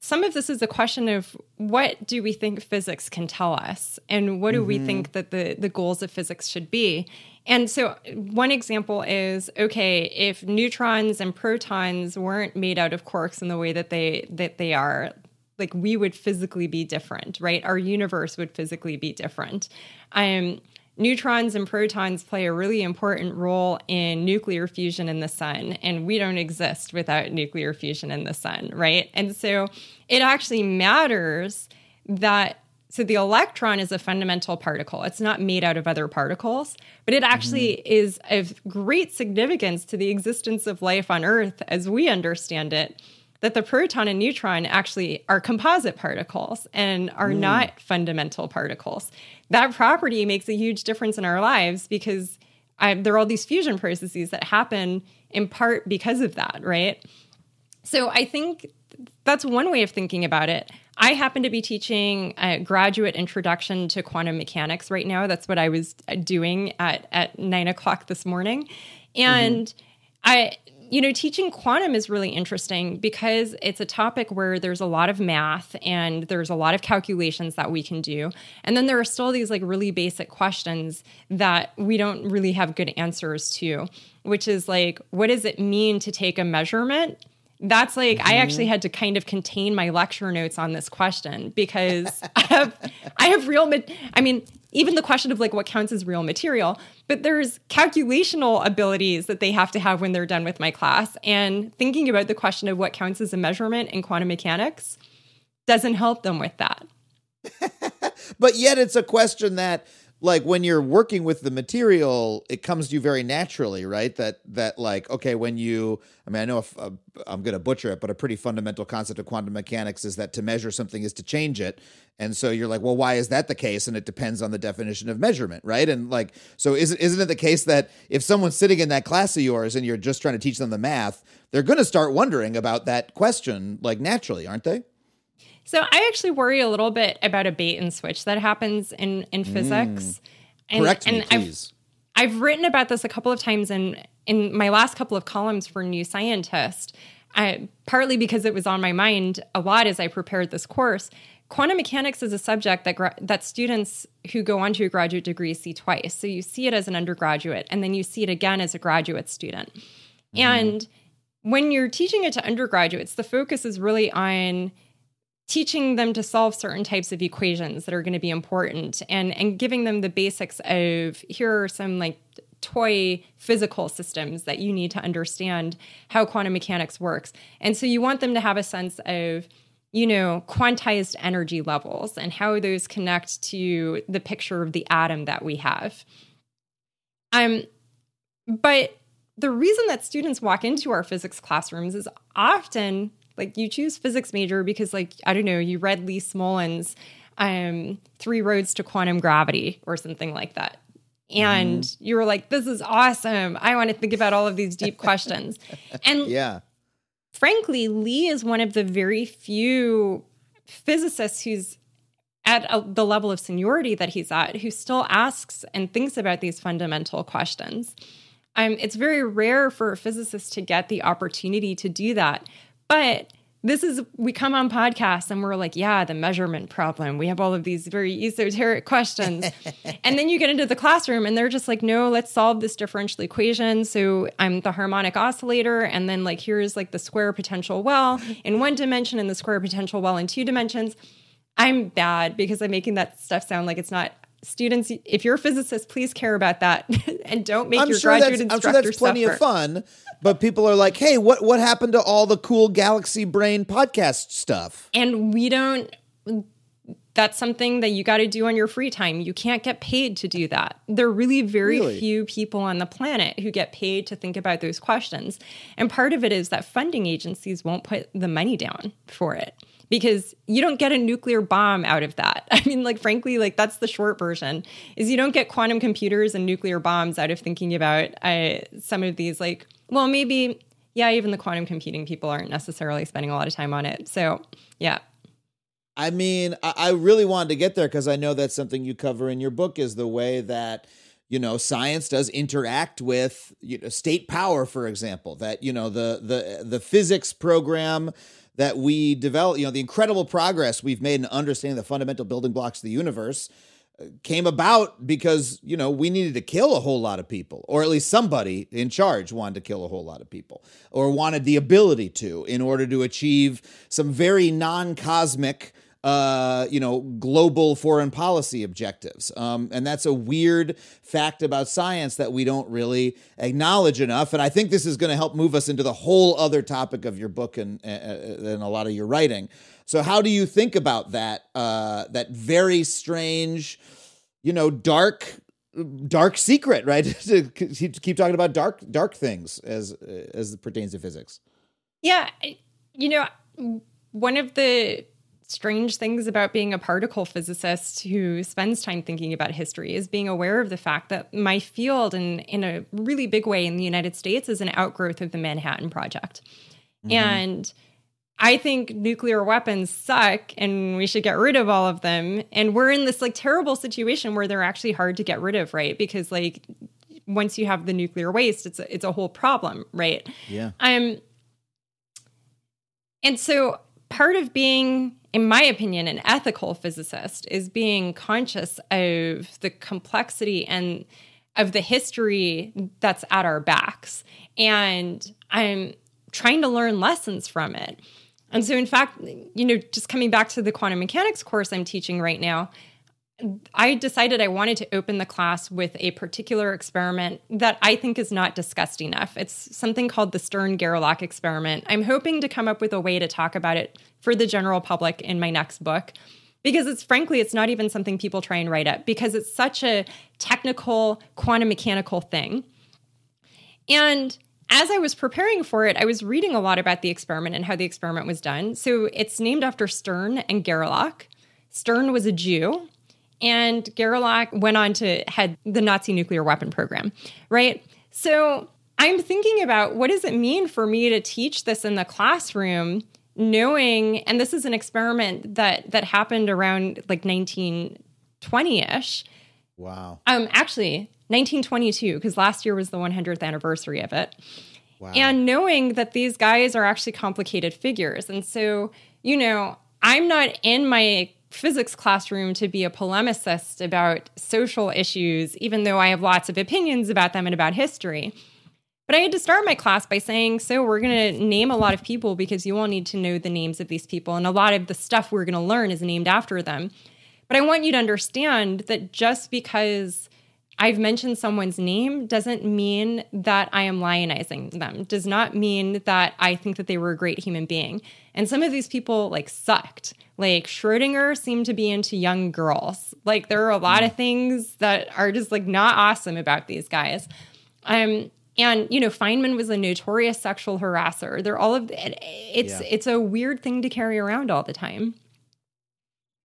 some of this is a question of what do we think physics can tell us and what do we think that the, the goals of physics should be. And so, one example is okay, if neutrons and protons weren't made out of quarks in the way that they that they are, like we would physically be different, right? Our universe would physically be different. Um, neutrons and protons play a really important role in nuclear fusion in the sun, and we don't exist without nuclear fusion in the sun, right? And so it actually matters that. So the electron is a fundamental particle. It's not made out of other particles, but it actually mm-hmm. is of great significance to the existence of life on Earth as we understand it that the proton and neutron actually are composite particles and are mm. not fundamental particles. That property makes a huge difference in our lives because I, there are all these fusion processes that happen in part because of that, right? So I think that's one way of thinking about it. I happen to be teaching a graduate introduction to quantum mechanics right now. That's what I was doing at at nine o'clock this morning, mm-hmm. and I, you know, teaching quantum is really interesting because it's a topic where there's a lot of math and there's a lot of calculations that we can do, and then there are still these like really basic questions that we don't really have good answers to, which is like, what does it mean to take a measurement? That's like I mm-hmm. actually had to kind of contain my lecture notes on this question because I have I have real ma- I mean even the question of like what counts as real material but there's calculational abilities that they have to have when they're done with my class and thinking about the question of what counts as a measurement in quantum mechanics doesn't help them with that. but yet it's a question that like when you're working with the material it comes to you very naturally right? That that like okay when you i mean i know if uh, i'm going to butcher it but a pretty fundamental concept of quantum mechanics is that to measure something is to change it. And so you're like well why is that the case? And it depends on the definition of measurement right? And like so is isn't it the case that if someone's sitting in that class of yours and you're just trying to teach them the math they're going to start wondering about that question like naturally aren't they So I actually worry a little bit about a bait and switch that happens in in physics. Mm. And, correct me and I've- please I've written about this a couple of times in in my last couple of columns for New Scientist, I, partly because it was on my mind a lot as I prepared this course. Quantum mechanics is a subject that gra- that students who go on to a graduate degree see twice. So you see it as an undergraduate, and then you see it again as a graduate student. Mm-hmm. And when you're teaching it to undergraduates, the focus is really on teaching them to solve certain types of equations that are going to be important and and giving them the basics of here are some like toy physical systems that you need to understand how quantum mechanics works. And so you want them to have a sense of you know, quantized energy levels and how those connect to the picture of the atom that we have. Um, but the reason that students walk into our physics classrooms is often like you choose physics major because, like, I don't know, you read Lee Smolin's um, Three Roads to Quantum Gravity or something like that. And mm-hmm. you were like, this is awesome. I want to think about all of these deep questions. And yeah frankly, Lee is one of the very few physicists who's at a, the level of seniority that he's at who still asks and thinks about these fundamental questions. Um, it's very rare for a physicist to get the opportunity to do that. But this is we come on podcasts and we're like yeah the measurement problem. We have all of these very esoteric questions. And then you get into the classroom and they're just like no let's solve this differential equation. So i'm the harmonic oscillator and then like here's like the square potential well in one dimension and the square potential well in two dimensions. I'm bad because i'm making that stuff sound like it's not students if you're a physicist please care about that and don't make I'm your sure graduate instructor I'm sure that's plenty suffer. of fun but people are like, "Hey, what what happened to all the cool Galaxy Brain podcast stuff?" And we don't that's something that you got to do on your free time. You can't get paid to do that. There are really very Really? few people on the planet who get paid to think about those questions. And part of it is that funding agencies won't put the money down for it because you don't get a nuclear bomb out of that. I mean, like frankly, like that's the short version is you don't get quantum computers and nuclear bombs out of thinking about uh, some of these like well, maybe yeah, even the quantum computing people aren't necessarily spending a lot of time on it. So, yeah. I mean, I, really wanted to get there because I know that's something you cover in your book is the way that you know science does interact with you know, state power, for example. That you know the the the physics program that we develop, you know, the incredible progress we've made in understanding the fundamental building blocks of the universe uh, came about because you know we needed to kill a whole lot of people or at least somebody in charge wanted to kill a whole lot of people or wanted the ability to in order to achieve some very non-cosmic uh, you know, global foreign policy objectives. Um, and that's a weird fact about science that we don't really acknowledge enough. And I think this is going to help move us into the whole other topic of your book and, and a lot of your writing. So, how do you think about that? Uh, that very strange, you know, dark dark secret, right? to keep talking about dark dark things as as it pertains to physics. Yeah, you know, one of the strange things about being a particle physicist who spends time thinking about history is being aware of the fact that my field in in a really big way in the United States is an outgrowth of the Manhattan Project. Mm-hmm. And I think nuclear weapons suck and we should get rid of all of them. And we're in this like terrible situation where they're actually hard to get rid of, right? Because like once you have the nuclear waste, it's a, it's a whole problem, right? Yeah. Um and so part of being in my opinion, an ethical physicist is being conscious of the complexity and of the history that's at our backs. And I'm trying to learn lessons from it. And so, in fact, you know, just coming back to the quantum mechanics course I'm teaching right now, I decided I wanted to open the class with a particular experiment that I think is not discussed enough. It's something called the Stern Gerlach experiment. I'm hoping to come up with a way to talk about it for the general public in my next book because it's frankly it's not even something people try and write up because it's such a technical quantum mechanical thing. And as I was preparing for it, I was reading a lot about the experiment and how the experiment was done. So it's named after Stern and Gerlach. Stern was a Jew and Gerlach went on to head the Nazi nuclear weapon program, right? So I'm thinking about what does it mean for me to teach this in the classroom, knowing, and this is an experiment that that happened around like 1920-ish. Wow. Um, actually, 1922, because last year was the 100th anniversary of it. Wow. And knowing that these guys are actually complicated figures. And so, you know, I'm not in my physics classroom to be a polemicist about social issues, even though I have lots of opinions about them and about history. But I had to start my class by saying, so we're going to name a lot of people because you all need to know the names of these people. And a lot of the stuff we're going to learn is named after them. But I want you to understand that just because I've mentioned someone's name doesn't mean that I am lionizing them, does not mean that I think that they were a great human being. And some of these people like sucked. Like Schrodinger seemed to be into young girls. Like there are a lot of things that are just like not awesome about these guys. Um, and you know, Feynman was a notorious sexual harasser. They're all of it's Yeah. it's a weird thing to carry around all the time.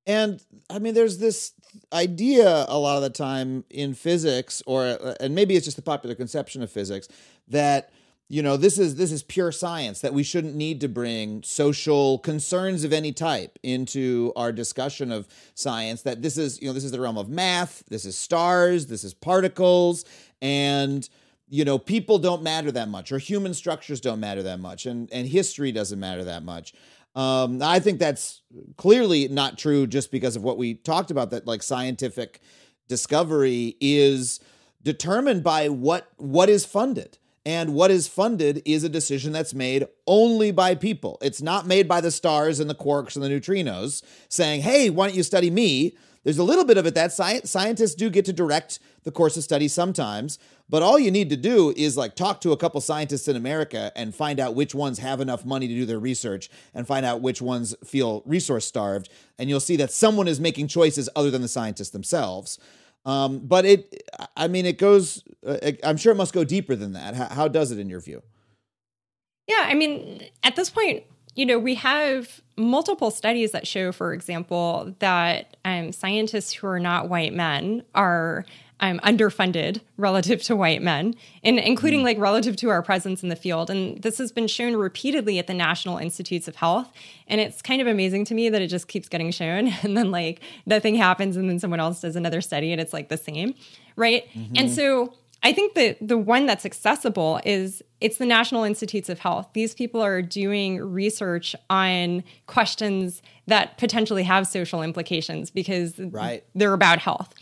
And I mean, there's this idea a lot of the time in physics, or uh, and maybe it's just the popular conception of physics that you know this is this is pure science that we shouldn't need to bring social concerns of any type into our discussion of science that this is you know this is the realm of math this is stars this is particles and you know people don't matter that much or human structures don't matter that much and and history doesn't matter that much um, I think that's clearly not true just because of what we talked about that like scientific discovery is determined by what what is funded. And what is funded is a decision that's made only by people. It's not made by the stars and the quarks and the neutrinos saying, hey, why don't you study me? There's a little bit of it that sci- scientists do get to direct the course of study sometimes, but all you need to do is like talk to a couple scientists in America and find out which ones have enough money to do their research and find out which ones feel resource starved. And you'll see that someone is making choices other than the scientists themselves. Um, but it, I mean, it goes, uh, I'm sure it must go deeper than that. How, how does it in your view? Yeah, I mean, at this point, you know, we have multiple studies that show, for example, that um, scientists who are not white men are um, underfunded relative to white men, and including like relative to our presence in the field. And this has been shown repeatedly at the National Institutes of Health. And it's kind of amazing to me that it just keeps getting shown, and then like nothing happens, and then someone else does another study, and it's like the same, right? And so I think that the one that's accessible is it's the National Institutes of Health. These people are doing research on questions that potentially have social implications because Right. they're about health.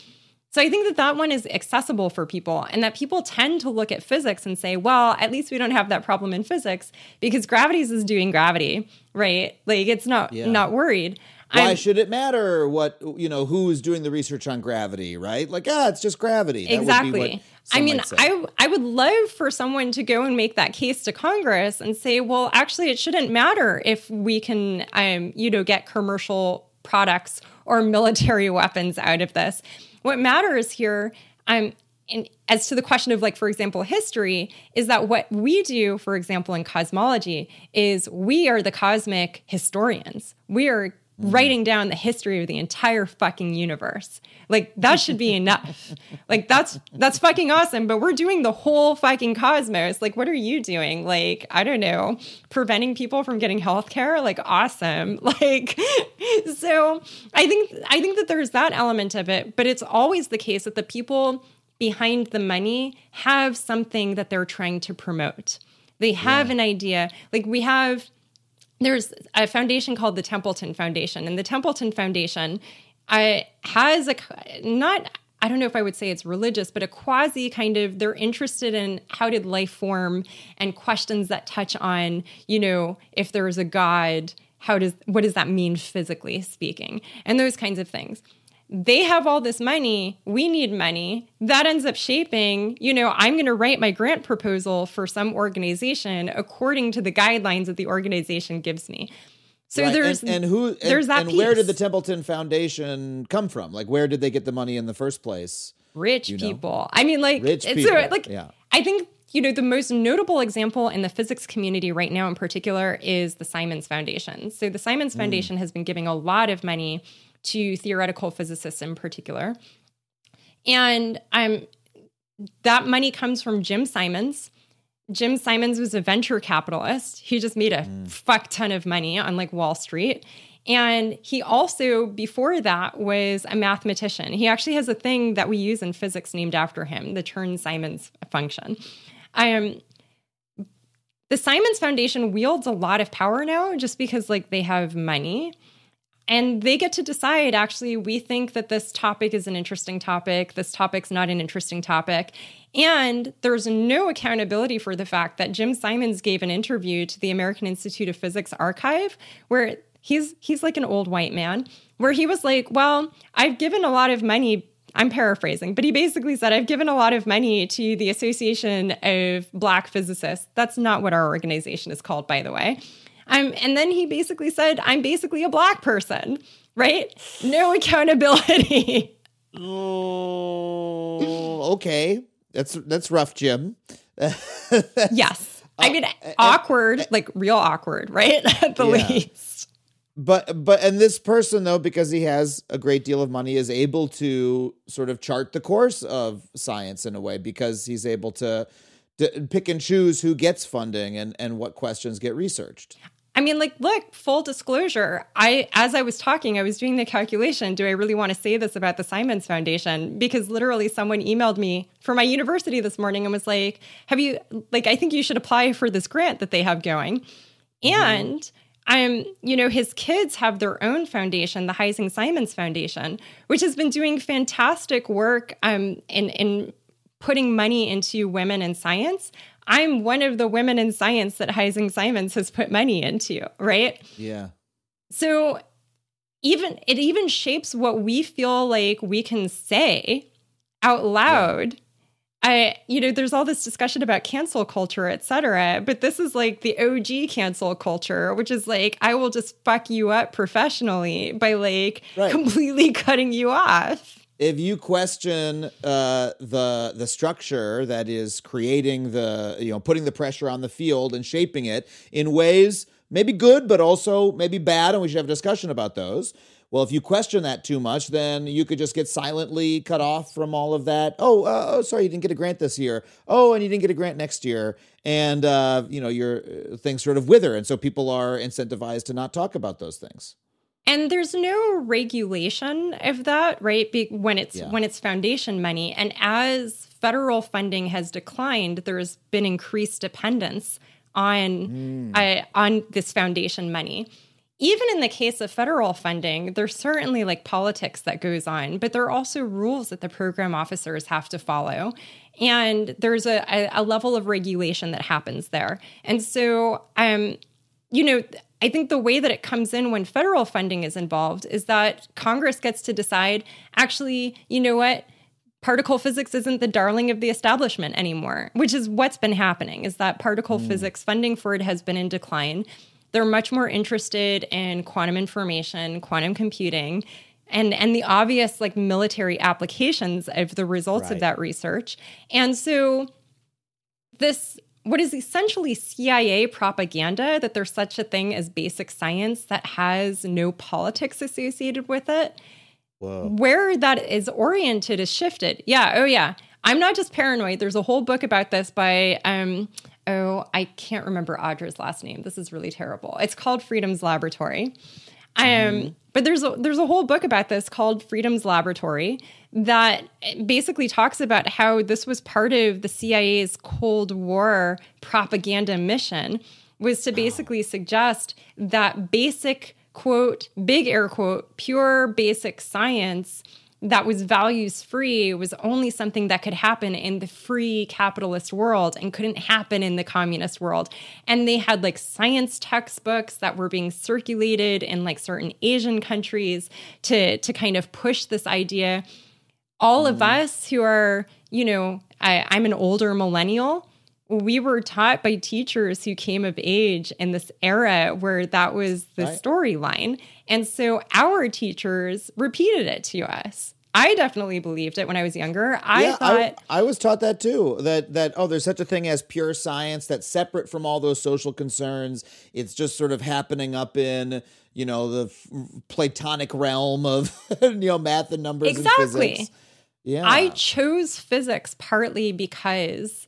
So I think that that one is accessible for people and that people tend to look at physics and say, well, at least we don't have that problem in physics because gravity's is doing gravity, right? Like it's not Yeah. not worried. Why I'm- should it matter what, you know, who is doing the research on gravity, right? Like, ah, it's just gravity. That would be what exactly. I mean. I I would love for someone to go and make that case to Congress and say, well, actually, it shouldn't matter if we can, um, you know, get commercial products or military weapons out of this. What matters here, um, and as to the question of like, for example, history, is that what we do, for example, in cosmology, is we are the cosmic historians. We are Mm-hmm. writing down the history of the entire fucking universe. Like that should be enough. like that's that's fucking awesome, but we're doing the whole fucking cosmos. Like what are you doing? Like I don't know, preventing people from getting health care? Like awesome. Like so I think I think that there's that element of it, but it's always the case that the people behind the money have something that they're trying to promote. They have an idea. Like we have there's a foundation called the Templeton Foundation, and the Templeton Foundation uh, has a not. I don't know if I would say it's religious, but a quasi kind of they're interested in how did life form and questions that touch on, you know, if there is a God, how does what does that mean physically speaking, and those kinds of things they have all this money we need money that ends up shaping you know i'm going to write my grant proposal for some organization according to the guidelines that the organization gives me so Right, there's and, and who and, there's that and where did the. Templeton Foundation come from? Like, where did they get the money in the first place? rich know? people i mean like Rich it's people, a, like yeah. i think you know the most notable example in the physics community right now in particular is the simons foundation so the simons hmm. foundation has been giving a lot of money to theoretical physicists in particular. And um, that money comes from jim simons. Jim simons was a venture capitalist. He just made a fuck ton of money on like wall street. And he also before that was a mathematician. He actually has a thing that we use in physics named after him the chern simons function. Um, the simons foundation wields a lot of power now just because like they have money and they get to decide actually, we think that this topic is an interesting topic, this topic's not an interesting topic. And there's no accountability for the fact that Jim Simons gave an interview to the American Institute of Physics archive where he's he's like an old white man where he was like, "Well, I've given a lot of money I'm paraphrasing, but he basically said, I've given a lot of money to the Association of Black Physicists. That's not what our organization is called, by the way. Um, and then he basically said, I'm basically a black person, right? No accountability. Oh, okay. That's that's rough, Jim. yes. I mean, awkward, like real awkward, right? At the Yeah. least. But but and this person though, because he has a great deal of money, is able to sort of chart the course of science in a way because he's able to pick and choose who gets funding and and what questions get researched. I mean, like, look, full disclosure. I, as I was talking, I was doing the calculation. Do I really want to say this about the Simons Foundation? Because literally, someone emailed me for my university this morning and was like, "Have you like? I think you should apply for this grant that they have going." And I'm, you know, his kids have their own foundation, the Heising Simons Foundation, which has been doing fantastic work um, in in putting money into women in science. I'm one of the women in science that Heising Simons has put money into, right? Yeah. So even it even shapes what we feel like we can say out loud. I, you know, there's all this discussion about cancel culture, et cetera, but this is like the OG cancel culture, which is like, I will just fuck you up professionally by like Right. completely cutting you off. If you question uh, the the structure that is creating the you know putting the pressure on the field and shaping it in ways maybe good but also maybe bad and we should have a discussion about those. Well if you question that too much then you could just get silently cut off from all of that. Oh uh, oh sorry you didn't get a grant this year. Oh and you didn't get a grant next year. And uh, you know your uh, things sort of wither and so people are incentivized to not talk about those things And there's no regulation of that, right? Be- when it's Yeah. when it's foundation money, and as federal funding has declined, there's been increased dependence on uh, on this foundation money. Even in the case of federal funding, there's certainly like politics that goes on, but there are also rules that the program officers have to follow. And there's a, a, a level of regulation that happens there. And so, um, you know, I think the way that it comes in when federal funding is involved is that Congress gets to decide actually, you know what? Particle physics isn't the darling of the establishment anymore, which is what's been happening is that particle mm. physics funding for it has been in decline. They're much more interested in quantum information, quantum computing, and and the obvious like military applications of the results Right. of that research. And so this what is essentially CIA propaganda that there's such a thing as basic science that has no politics associated with it. Whoa. Where that is oriented is shifted. Yeah, oh yeah. I'm not just paranoid. There's a whole book about this by um oh, I can't remember Audra's last name. This is really terrible. It's called Freedom's Laboratory. Um, but there's a there's a whole book about this called Freedom's Laboratory that basically talks about how this was part of the CIA's Cold War propaganda mission was to basically suggest that basic quote big air quote pure basic science that was values free was only something that could happen in the free capitalist world and couldn't happen in the communist world. And they had like science textbooks that were being circulated in like certain Asian countries to to kind of push this idea. All of mm. us who are, you know, I, I'm an older millennial. We were taught by teachers who came of age in this era where that was the Right. storyline. And so our teachers repeated it to us. I definitely believed it when I was younger. I yeah, thought I, I was taught that too. That that oh, there's such a thing as pure science that's separate from all those social concerns. It's just sort of happening up in you know the f- Platonic realm of you know math and numbers and Exactly. physics. Yeah, I chose physics partly because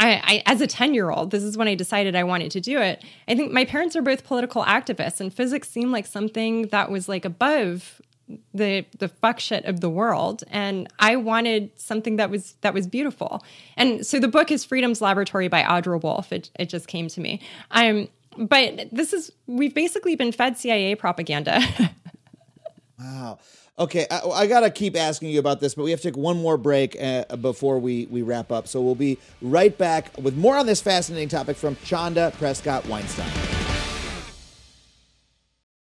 I, I, as a 10 year old, this is when I decided I wanted to do it. I think my parents are both political activists, and physics seemed like something that was like above the the fuck shit of the world and i wanted something that was that was beautiful and so the book is freedom's laboratory by audra wolfe it, it just came to me um but this is we've basically been fed cia propaganda Wow. Okay, I, I got to keep asking you about this, but we have to take one more break uh, before we, we wrap up. So we'll be right back with more on this fascinating topic from Chanda Prescod-Weinstein.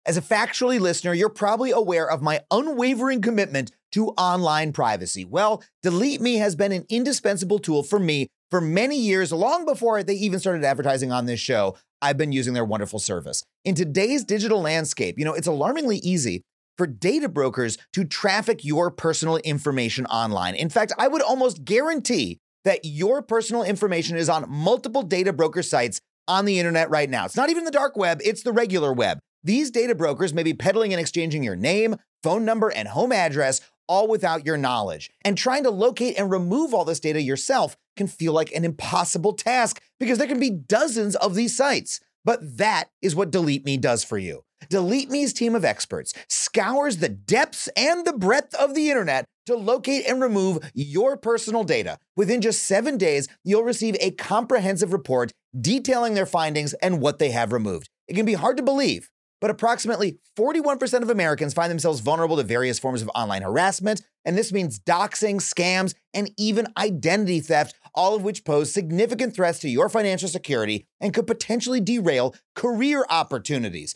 As a factually listener, you're probably aware of my unwavering commitment to online privacy. Well, Delete Me has been an indispensable tool for me for many years, long before they even started advertising on this show. I've been using their wonderful service. In today's digital landscape, you know, it's alarmingly easy for data brokers to traffic your personal information online. In fact, I would almost guarantee that your personal information is on multiple data broker sites on the internet right now. It's not even the dark web, it's the regular web. These data brokers may be peddling and exchanging your name, phone number, and home address all without your knowledge. And trying to locate and remove all this data yourself can feel like an impossible task because there can be dozens of these sites. But that is what Delete Me does for you. Delete Me's team of experts scours the depths and the breadth of the internet to locate and remove your personal data. Within just seven days, you'll receive a comprehensive report detailing their findings and what they have removed. It can be hard to believe, but approximately 41% of Americans find themselves vulnerable to various forms of online harassment, and this means doxing, scams, and even identity theft, all of which pose significant threats to your financial security and could potentially derail career opportunities.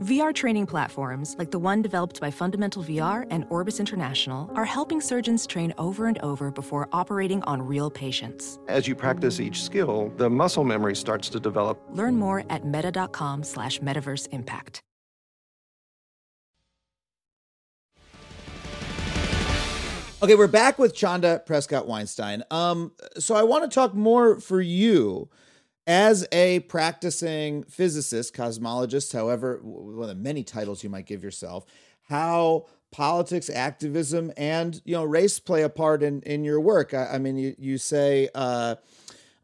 VR training platforms, like the one developed by Fundamental VR and Orbis International, are helping surgeons train over and over before operating on real patients. As you practice each skill, the muscle memory starts to develop. Learn more at meta.com slash metaverse impact. Okay, we're back with Chanda Prescod-Weinstein. Um, so I want to talk more for you as a practicing physicist, cosmologist, however, one of the many titles you might give yourself, how politics, activism, and you know race play a part in in your work. I, I mean, you you say. Uh,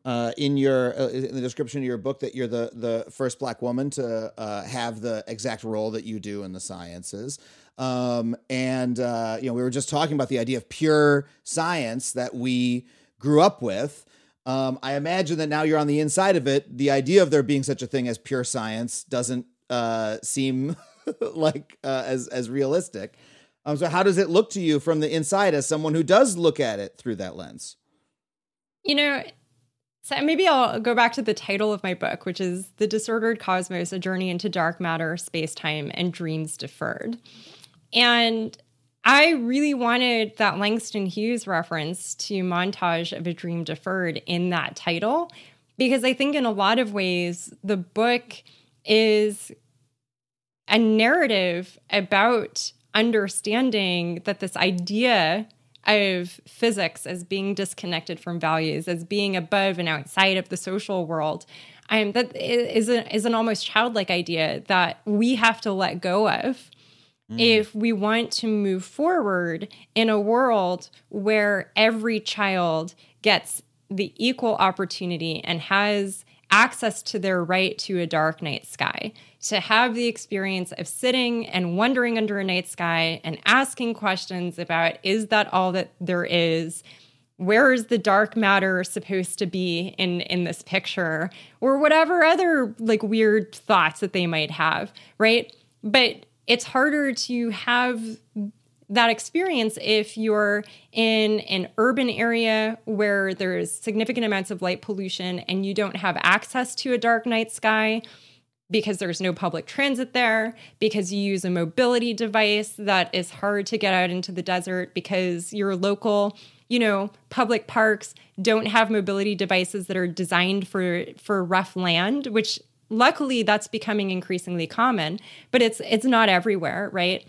uh, in your uh, in the description of your book that you're the the first black woman to uh, have the exact role that you do in the sciences. Um, and uh, you know, we were just talking about the idea of pure science that we grew up with. Um, I imagine that now you're on the inside of it. The idea of there being such a thing as pure science doesn't uh, seem like uh, as as realistic. Um, so, how does it look to you from the inside as someone who does look at it through that lens? You know, so maybe I'll go back to the title of my book, which is The Disordered Cosmos A Journey into Dark Matter, Space Time, and Dreams Deferred. And I really wanted that Langston Hughes reference to Montage of a Dream Deferred in that title, because I think in a lot of ways, the book is a narrative about understanding that this idea of physics as being disconnected from values, as being above and outside of the social world, um, that is, a, is an almost childlike idea that we have to let go of mm. if we want to move forward in a world where every child gets the equal opportunity and has access to their right to a dark night sky, to have the experience of sitting and wondering under a night sky and asking questions about is that all that there is? Where is the dark matter supposed to be in in this picture or whatever other like weird thoughts that they might have, right? But it's harder to have that experience if you're in an urban area where there's significant amounts of light pollution and you don't have access to a dark night sky because there's no public transit there, because you use a mobility device that is hard to get out into the desert because your local, you know, public parks don't have mobility devices that are designed for for rough land, which luckily that's becoming increasingly common, but it's it's not everywhere, right?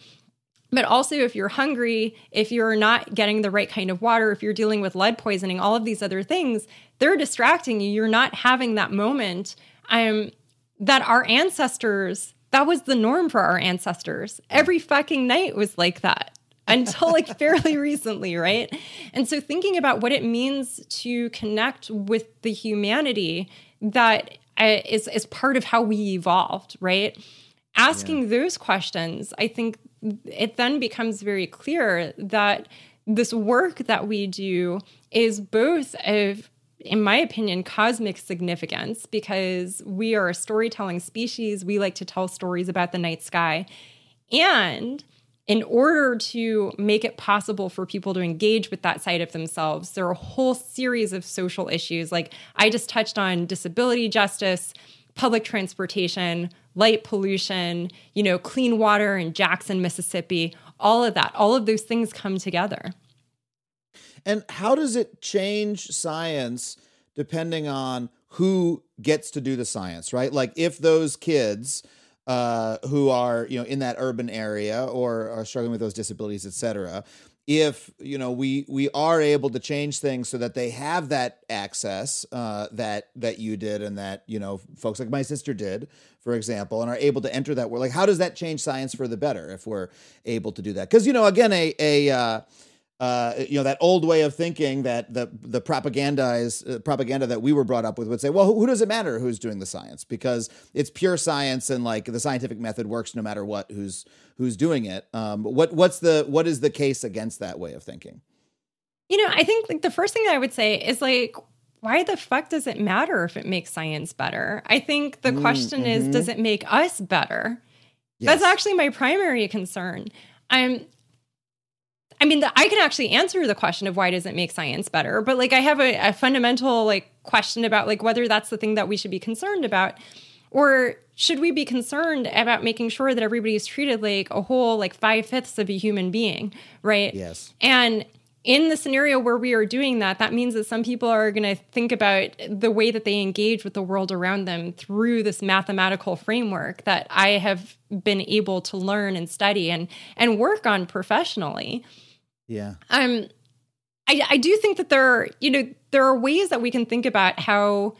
But also, if you're hungry, if you're not getting the right kind of water, if you're dealing with lead poisoning, all of these other things, they're distracting you. You're not having that moment um, that our ancestors, that was the norm for our ancestors. Every fucking night was like that. until like fairly recently, right? And so thinking about what it means to connect with the humanity that is is part of how we evolved, right? Asking yeah. those questions, I think it then becomes very clear that this work that we do is both of in my opinion, cosmic significance because we are a storytelling species. We like to tell stories about the night sky. And in order to make it possible for people to engage with that side of themselves, there are a whole series of social issues. Like I just touched on disability justice, public transportation, light pollution, you know, clean water in Jackson, Mississippi, all of that. All of those things come together. And how does it change science depending on who gets to do the science, right? Like if those kids uh, who are you know in that urban area or are struggling with those disabilities, et cetera. If you know we we are able to change things so that they have that access uh, that that you did and that you know folks like my sister did, for example, and are able to enter that world, like how does that change science for the better if we're able to do that? Because you know again a a uh, uh, you know that old way of thinking that the the propagandized uh, propaganda that we were brought up with would say, well, who, who, does it matter who's doing the science because it's pure science and like the scientific method works no matter what who's who's doing it. Um, what what's the what is the case against that way of thinking? You know, I think like the first thing I would say is like. Why the fuck does it matter if it makes science better? I think the mm, question mm-hmm. is, does it make us better? Yes. That's actually my primary concern. I'm I mean, the, I can actually answer the question of why does it make science better, but like I have a, a fundamental like question about like whether that's the thing that we should be concerned about, or should we be concerned about making sure that everybody is treated like a whole like five fifths of a human being, right? Yes. And in the scenario where we are doing that, that means that some people are going to think about the way that they engage with the world around them through this mathematical framework that I have been able to learn and study and and work on professionally. Yeah. Um, I, I do think that there are, you know, there are ways that we can think about how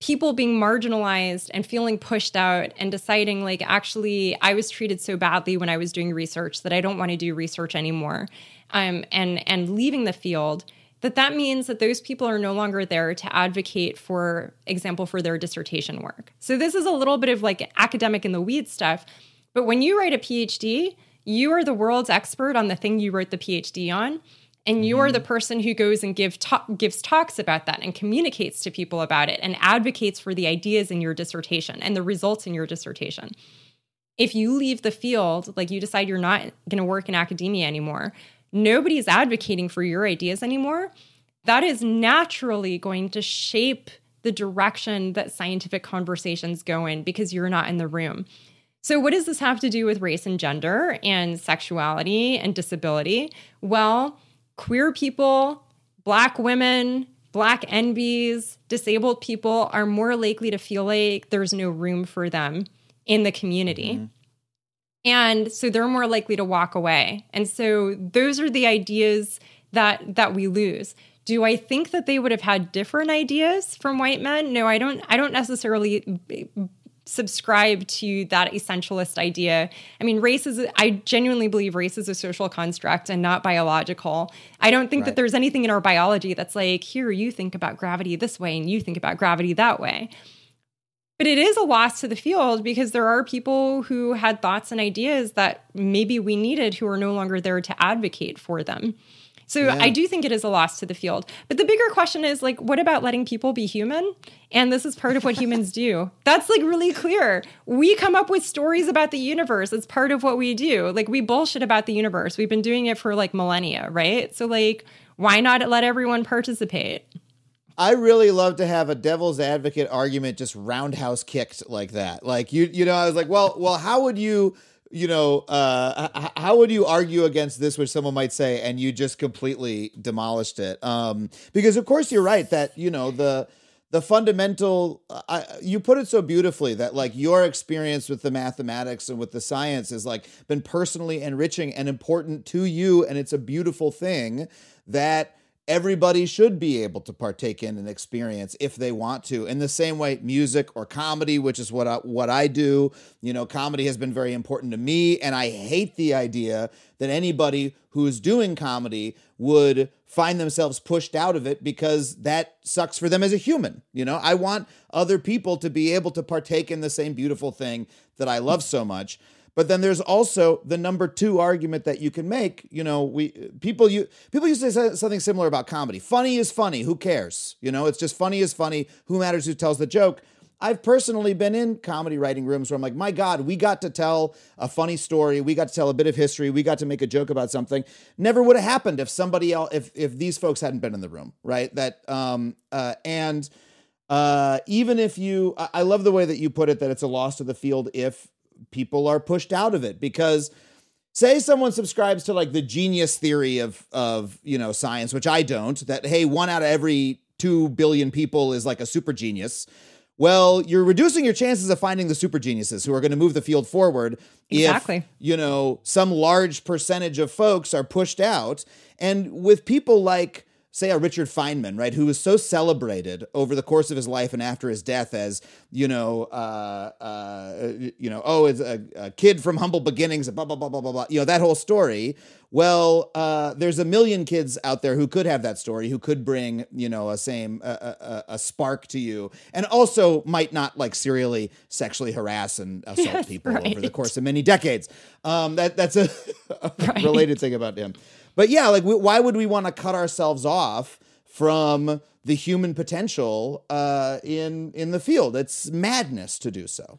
people being marginalized and feeling pushed out and deciding like actually i was treated so badly when i was doing research that i don't want to do research anymore um, and and leaving the field that that means that those people are no longer there to advocate for example for their dissertation work so this is a little bit of like academic in the weeds stuff but when you write a phd you are the world's expert on the thing you wrote the PhD on. And you're the mm-hmm. person who goes and give ta- gives talks about that and communicates to people about it and advocates for the ideas in your dissertation and the results in your dissertation. If you leave the field, like you decide you're not going to work in academia anymore, nobody's advocating for your ideas anymore. That is naturally going to shape the direction that scientific conversations go in because you're not in the room. So, what does this have to do with race and gender and sexuality and disability? Well, queer people, Black women, Black NBs, disabled people are more likely to feel like there's no room for them in the community. Mm-hmm. And so they're more likely to walk away. And so those are the ideas that that we lose. Do I think that they would have had different ideas from white men? No, I don't I don't necessarily subscribe to that essentialist idea. I mean, race is, I genuinely believe race is a social construct and not biological. I don't think right. that there's anything in our biology that's like, here, you think about gravity this way and you think about gravity that way. But it is a loss to the field because there are people who had thoughts and ideas that maybe we needed who are no longer there to advocate for them. So yeah. I do think it is a loss to the field. But the bigger question is like, what about letting people be human? And this is part of what humans do. That's like really clear. We come up with stories about the universe. It's part of what we do. Like we bullshit about the universe. We've been doing it for like millennia, right? So like, why not let everyone participate? I really love to have a devil's advocate argument just roundhouse kicked like that. Like you, you know, I was like, well, well, how would you? You know, uh, how would you argue against this, which someone might say, and you just completely demolished it? Um, because of course you're right that you know the the fundamental. You put it so beautifully that like your experience with the mathematics and with the science has like been personally enriching and important to you, and it's a beautiful thing that everybody should be able to partake in an experience if they want to. In the same way music or comedy which is what I, what I do you know comedy has been very important to me and I hate the idea that anybody who's doing comedy would find themselves pushed out of it because that sucks for them as a human you know? I want other people to be able to partake in the same beautiful thing that I love so much but then there's also the number two argument that you can make. You know, we people you people used to say something similar about comedy. Funny is funny. Who cares? You know, it's just funny is funny. Who matters who tells the joke? I've personally been in comedy writing rooms where I'm like, my God, we got to tell a funny story. We got to tell a bit of history. We got to make a joke about something. Never would have happened if somebody else, if if these folks hadn't been in the room, right? That um uh and uh even if you, I love the way that you put it that it's a loss to the field if people are pushed out of it because say someone subscribes to like the genius theory of of you know science which i don't that hey one out of every 2 billion people is like a super genius well you're reducing your chances of finding the super geniuses who are going to move the field forward Exactly. if you know some large percentage of folks are pushed out and with people like say a Richard Feynman, right, who was so celebrated over the course of his life and after his death as, you know, uh, uh, you know, oh, it's a, a kid from humble beginnings, blah blah blah blah blah blah. You know that whole story. Well, uh, there's a million kids out there who could have that story, who could bring, you know, a same a, a, a spark to you, and also might not like serially sexually harass and assault Yes, people over the course of many decades. Um, that that's a, a Right. related thing about him. But yeah, like we, why would we want to cut ourselves off from the human potential uh, in in the field? It's madness to do so.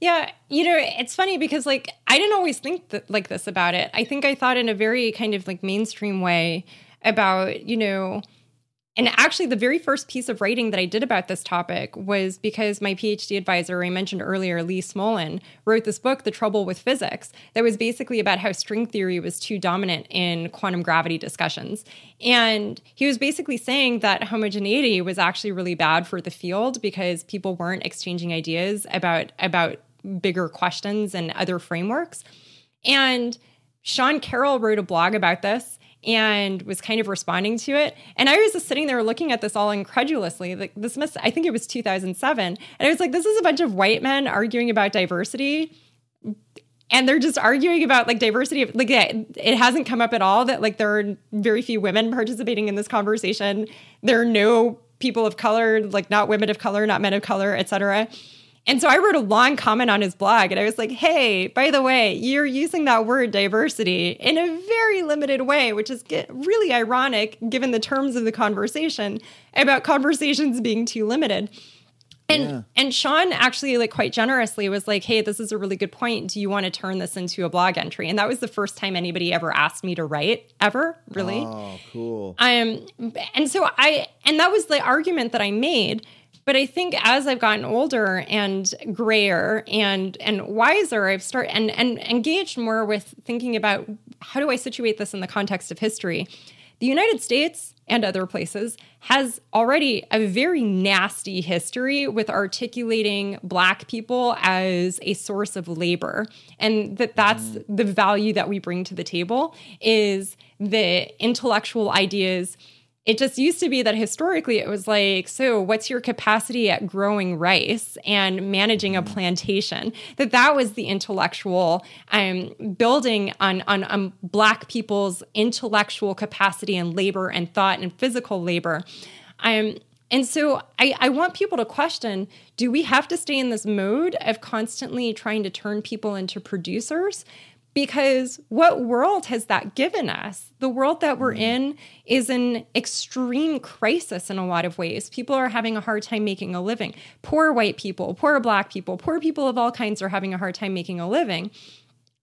Yeah, you know, it's funny because like I didn't always think that, like this about it. I think I thought in a very kind of like mainstream way about, you know, and actually the very first piece of writing that I did about this topic was because my PhD advisor I mentioned earlier, Lee Smolin, wrote this book, The Trouble with Physics, that was basically about how string theory was too dominant in quantum gravity discussions. And he was basically saying that homogeneity was actually really bad for the field because people weren't exchanging ideas about about bigger questions and other frameworks. And Sean Carroll wrote a blog about this and was kind of responding to it. And I was just sitting there looking at this all incredulously. Like this must I think it was 2007. And I was like, this is a bunch of white men arguing about diversity. And they're just arguing about like diversity of like it hasn't come up at all that like there are very few women participating in this conversation. There are no people of color, like not women of color, not men of color, et cetera. And so I wrote a long comment on his blog and I was like, hey, by the way, you're using that word diversity in a very limited way, which is get really ironic given the terms of the conversation about conversations being too limited. And and Sean actually like quite generously was like, "Hey, this is a really good point. Do you want to turn this into a blog entry?" And that was the first time anybody ever asked me to write ever, really. Oh, cool. Um, and so I, and that was the argument that I made. But I think as I've gotten older and grayer and and wiser, I've started and and engaged more with thinking about how do I situate this in the context of history. The United States and other places has already a very nasty history with articulating black people as a source of labor and that that's mm. the value that we bring to the table is the intellectual ideas it just used to be that historically it was like, so what's your capacity at growing rice and managing a plantation? That that was the intellectual um, building on, on on black people's intellectual capacity and labor and thought and physical labor. Um, and so I, I want people to question do we have to stay in this mode of constantly trying to turn people into producers? Because what world has that given us? The world that we're mm. in is an extreme crisis in a lot of ways. People are having a hard time making a living. Poor white people, poor black people, poor people of all kinds are having a hard time making a living.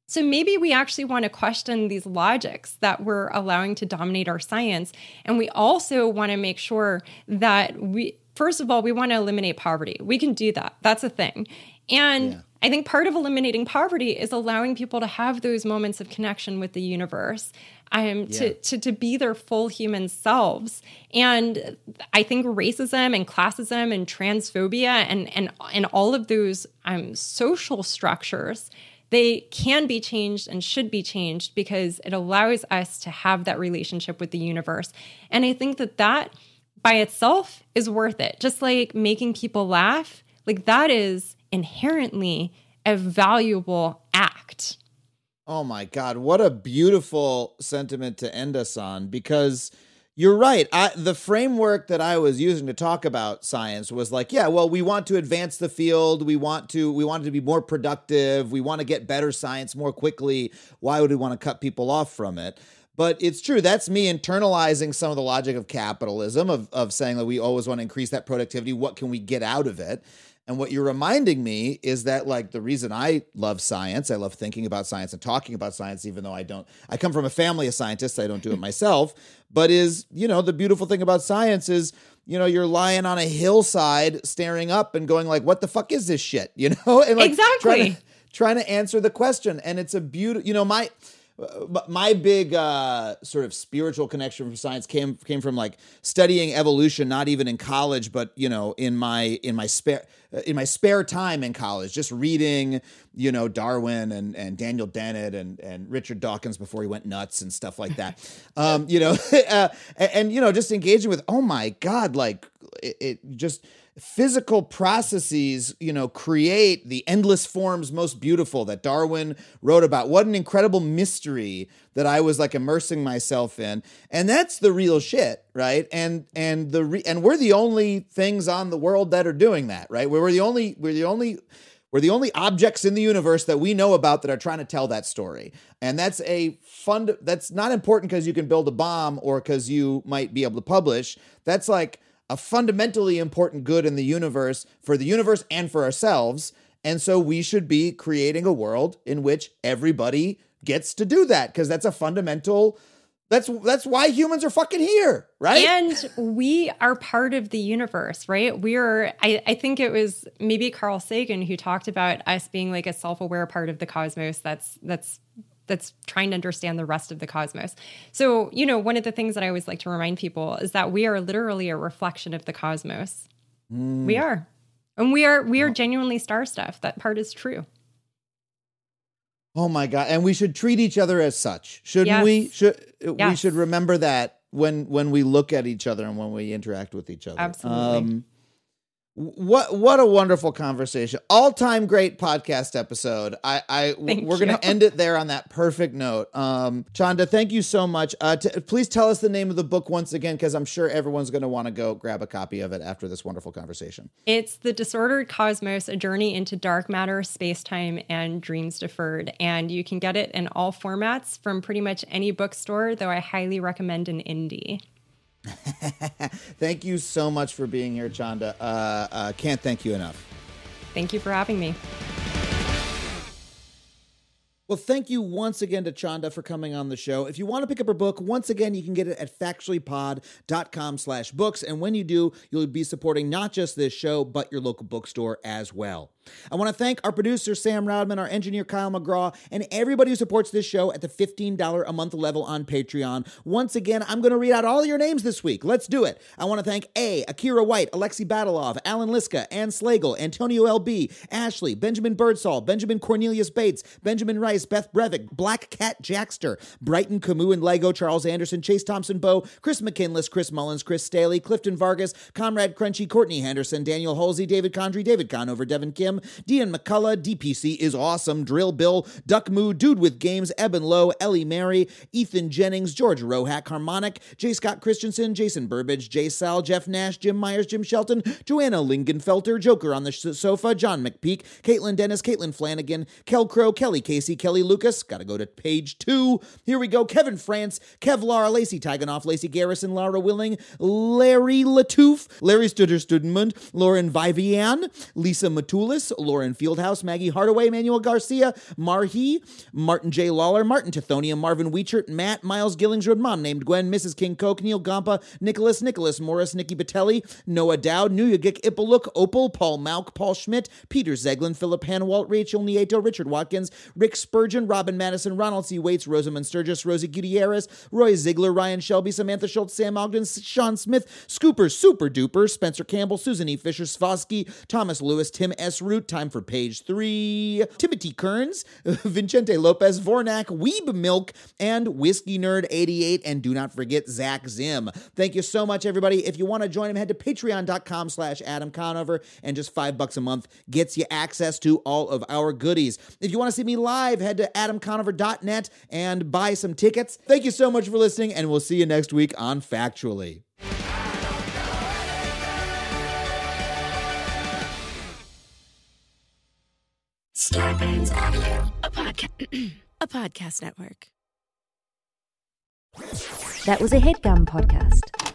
So maybe we actually want to question these logics that we're allowing to dominate our science. And we also want to make sure that we, first of all, we want to eliminate poverty. We can do that. That's a thing. And I think part of eliminating poverty is allowing people to have those moments of connection with the universe. Um, Yeah. to, to to be their full human selves, and I think racism and classism and transphobia and and and all of those um, social structures they can be changed and should be changed because it allows us to have that relationship with the universe. And I think that that by itself is worth it. Just like making people laugh, like that is inherently a valuable act. Oh my God, what a beautiful sentiment to end us on because you're right. I, the framework that I was using to talk about science was like, yeah, well, we want to advance the field. We want to we want to be more productive. We want to get better science more quickly. Why would we want to cut people off from it? But it's true. That's me internalizing some of the logic of capitalism, of, of saying that we always want to increase that productivity. What can we get out of it? And what you're reminding me is that, like, the reason I love science, I love thinking about science and talking about science, even though I don't, I come from a family of scientists, I don't do it myself, but is, you know, the beautiful thing about science is, you know, you're lying on a hillside staring up and going, like, what the fuck is this shit? You know? And like, Exactly. Trying to, trying to answer the question. And it's a beautiful, you know, my, but my big uh, sort of spiritual connection from science came came from like studying evolution, not even in college, but you know, in my in my spare uh, in my spare time in college, just reading, you know, Darwin and and Daniel Dennett and and Richard Dawkins before he went nuts and stuff like that. um, you know, uh, and, and you know, just engaging with, oh my god, like it, it just physical processes, you know, create the endless forms most beautiful that Darwin wrote about. What an incredible mystery that I was like immersing myself in. And that's the real shit, right? And and the re- and we're the only things on the world that are doing that, right? We're the only we're the only we're the only objects in the universe that we know about that are trying to tell that story. And that's a fund that's not important because you can build a bomb or because you might be able to publish. That's like a fundamentally important good in the universe for the universe and for ourselves. And so we should be creating a world in which everybody gets to do that because that's a fundamental that's that's why humans are fucking here, right? And we are part of the universe, right? We're, I, I think it was maybe Carl Sagan who talked about us being like a self-aware part of the cosmos that's that's that's trying to understand the rest of the cosmos. So, you know, one of the things that I always like to remind people is that we are literally a reflection of the cosmos. We are. And we are we are genuinely star stuff. That part is true. Oh my god! And we should treat each other as such, shouldn't Yes. we? Should we should remember that when when we look at each other and when we interact with each other. Absolutely. Um, what what a wonderful conversation! All time great podcast episode. I I Thank we're gonna end it there on that perfect note. Um, Chanda, thank you so much. Uh, t- please tell us the name of the book once again, because I'm sure everyone's gonna want to go grab a copy of it after this wonderful conversation. It's The Disordered Cosmos, a journey into dark matter, space time, and dreams deferred. And you can get it in all formats from pretty much any bookstore, though I highly recommend an indie. Thank you so much for being here, Chanda. Uh, uh, can't thank you enough. Thank you for having me. Well, thank you once again to Chanda for coming on the show. If you want to pick up her book, once again, you can get it at factuallypod.com slash books. And when you do, you'll be supporting not just this show, but your local bookstore as well. I want to thank our producer, Sam Roudman, our engineer, Kyle McGraw, and everybody who supports this show at the $15 a month level on Patreon. Once again, I'm going to read out all your names this week. Let's do it. I want to thank A, Akira White, Alexi Batalov, Alan Liska, Ann Slagle, Antonio LB, Ashley, Benjamin Birdsall, Benjamin Cornelius Bates, Benjamin Rice, Beth Brevick, Black Cat Jackster, Brighton Camus and Lego, Charles Anderson, Chase Thompson Bow, Chris McKinless, Chris Mullins, Chris Staley, Clifton Vargas, Comrade Crunchy, Courtney Henderson, Daniel Halsey, David Condry, David Conover, Devin Kim, Dean McCullough, DPC is awesome, Drill Bill, Duck Moo, Dude with Games, Eben Lowe, Ellie Mary, Ethan Jennings, George Rohack, Harmonic, J. Scott Christensen, Jason Burbage, Jay Sal, Jeff Nash, Jim Myers, Jim Shelton, Joanna Lingenfelter, Joker on the sh- sofa, John McPeak, Caitlin Dennis, Caitlin Flanagan, Kel Crow, Kelly Casey, Kelly Lucas. Gotta go to page two. Here we go. Kevin France, Kevlar, Lacey Tiganoff, Lacey Garrison, Laura Willing, Larry Latouf, Larry Studer Studenmund, Lauren Vivian, Lisa Matulis, Lauren Fieldhouse, Maggie Hardaway, Manuel Garcia, Marhi, Martin J. Lawler, Martin Tithonia, Marvin Weichert, Matt, Miles Gillingsrud, Mom Named Gwen, Mrs. King Coke, Neil Gampa, Nicholas, Nicholas Morris, Nikki Batelli, Noah Dowd, Nuyagik Ipaluk, Opal, Paul Malk, Paul Schmidt, Peter Zeglin, Philip Hanwalt, Rachel Nieto, Richard Watkins, Rick Spurgeon, Robin Madison, Ronald C. Waits, Rosamund Sturgis, Rosie Gutierrez, Roy Ziegler, Ryan Shelby, Samantha Schultz, Sam Ogden, Sean Smith, Scooper, Super Duper, Spencer Campbell, Susan E. Fisher, Svosky, Thomas Lewis, Tim S. Root, time for page three. Timothy Kearns, Vincente Lopez, Vornak, Weeb Milk, and Whiskey Nerd 88. And do not forget Zach Zim. Thank you so much, everybody. If you want to join him, head to patreon.com slash Adam Conover, and just five bucks a month gets you access to all of our goodies. If you want to see me live, head to adamconover.net and buy some tickets. Thank you so much for listening, and we'll see you next week on Factually. A, podca- a podcast network. That was a headgum podcast.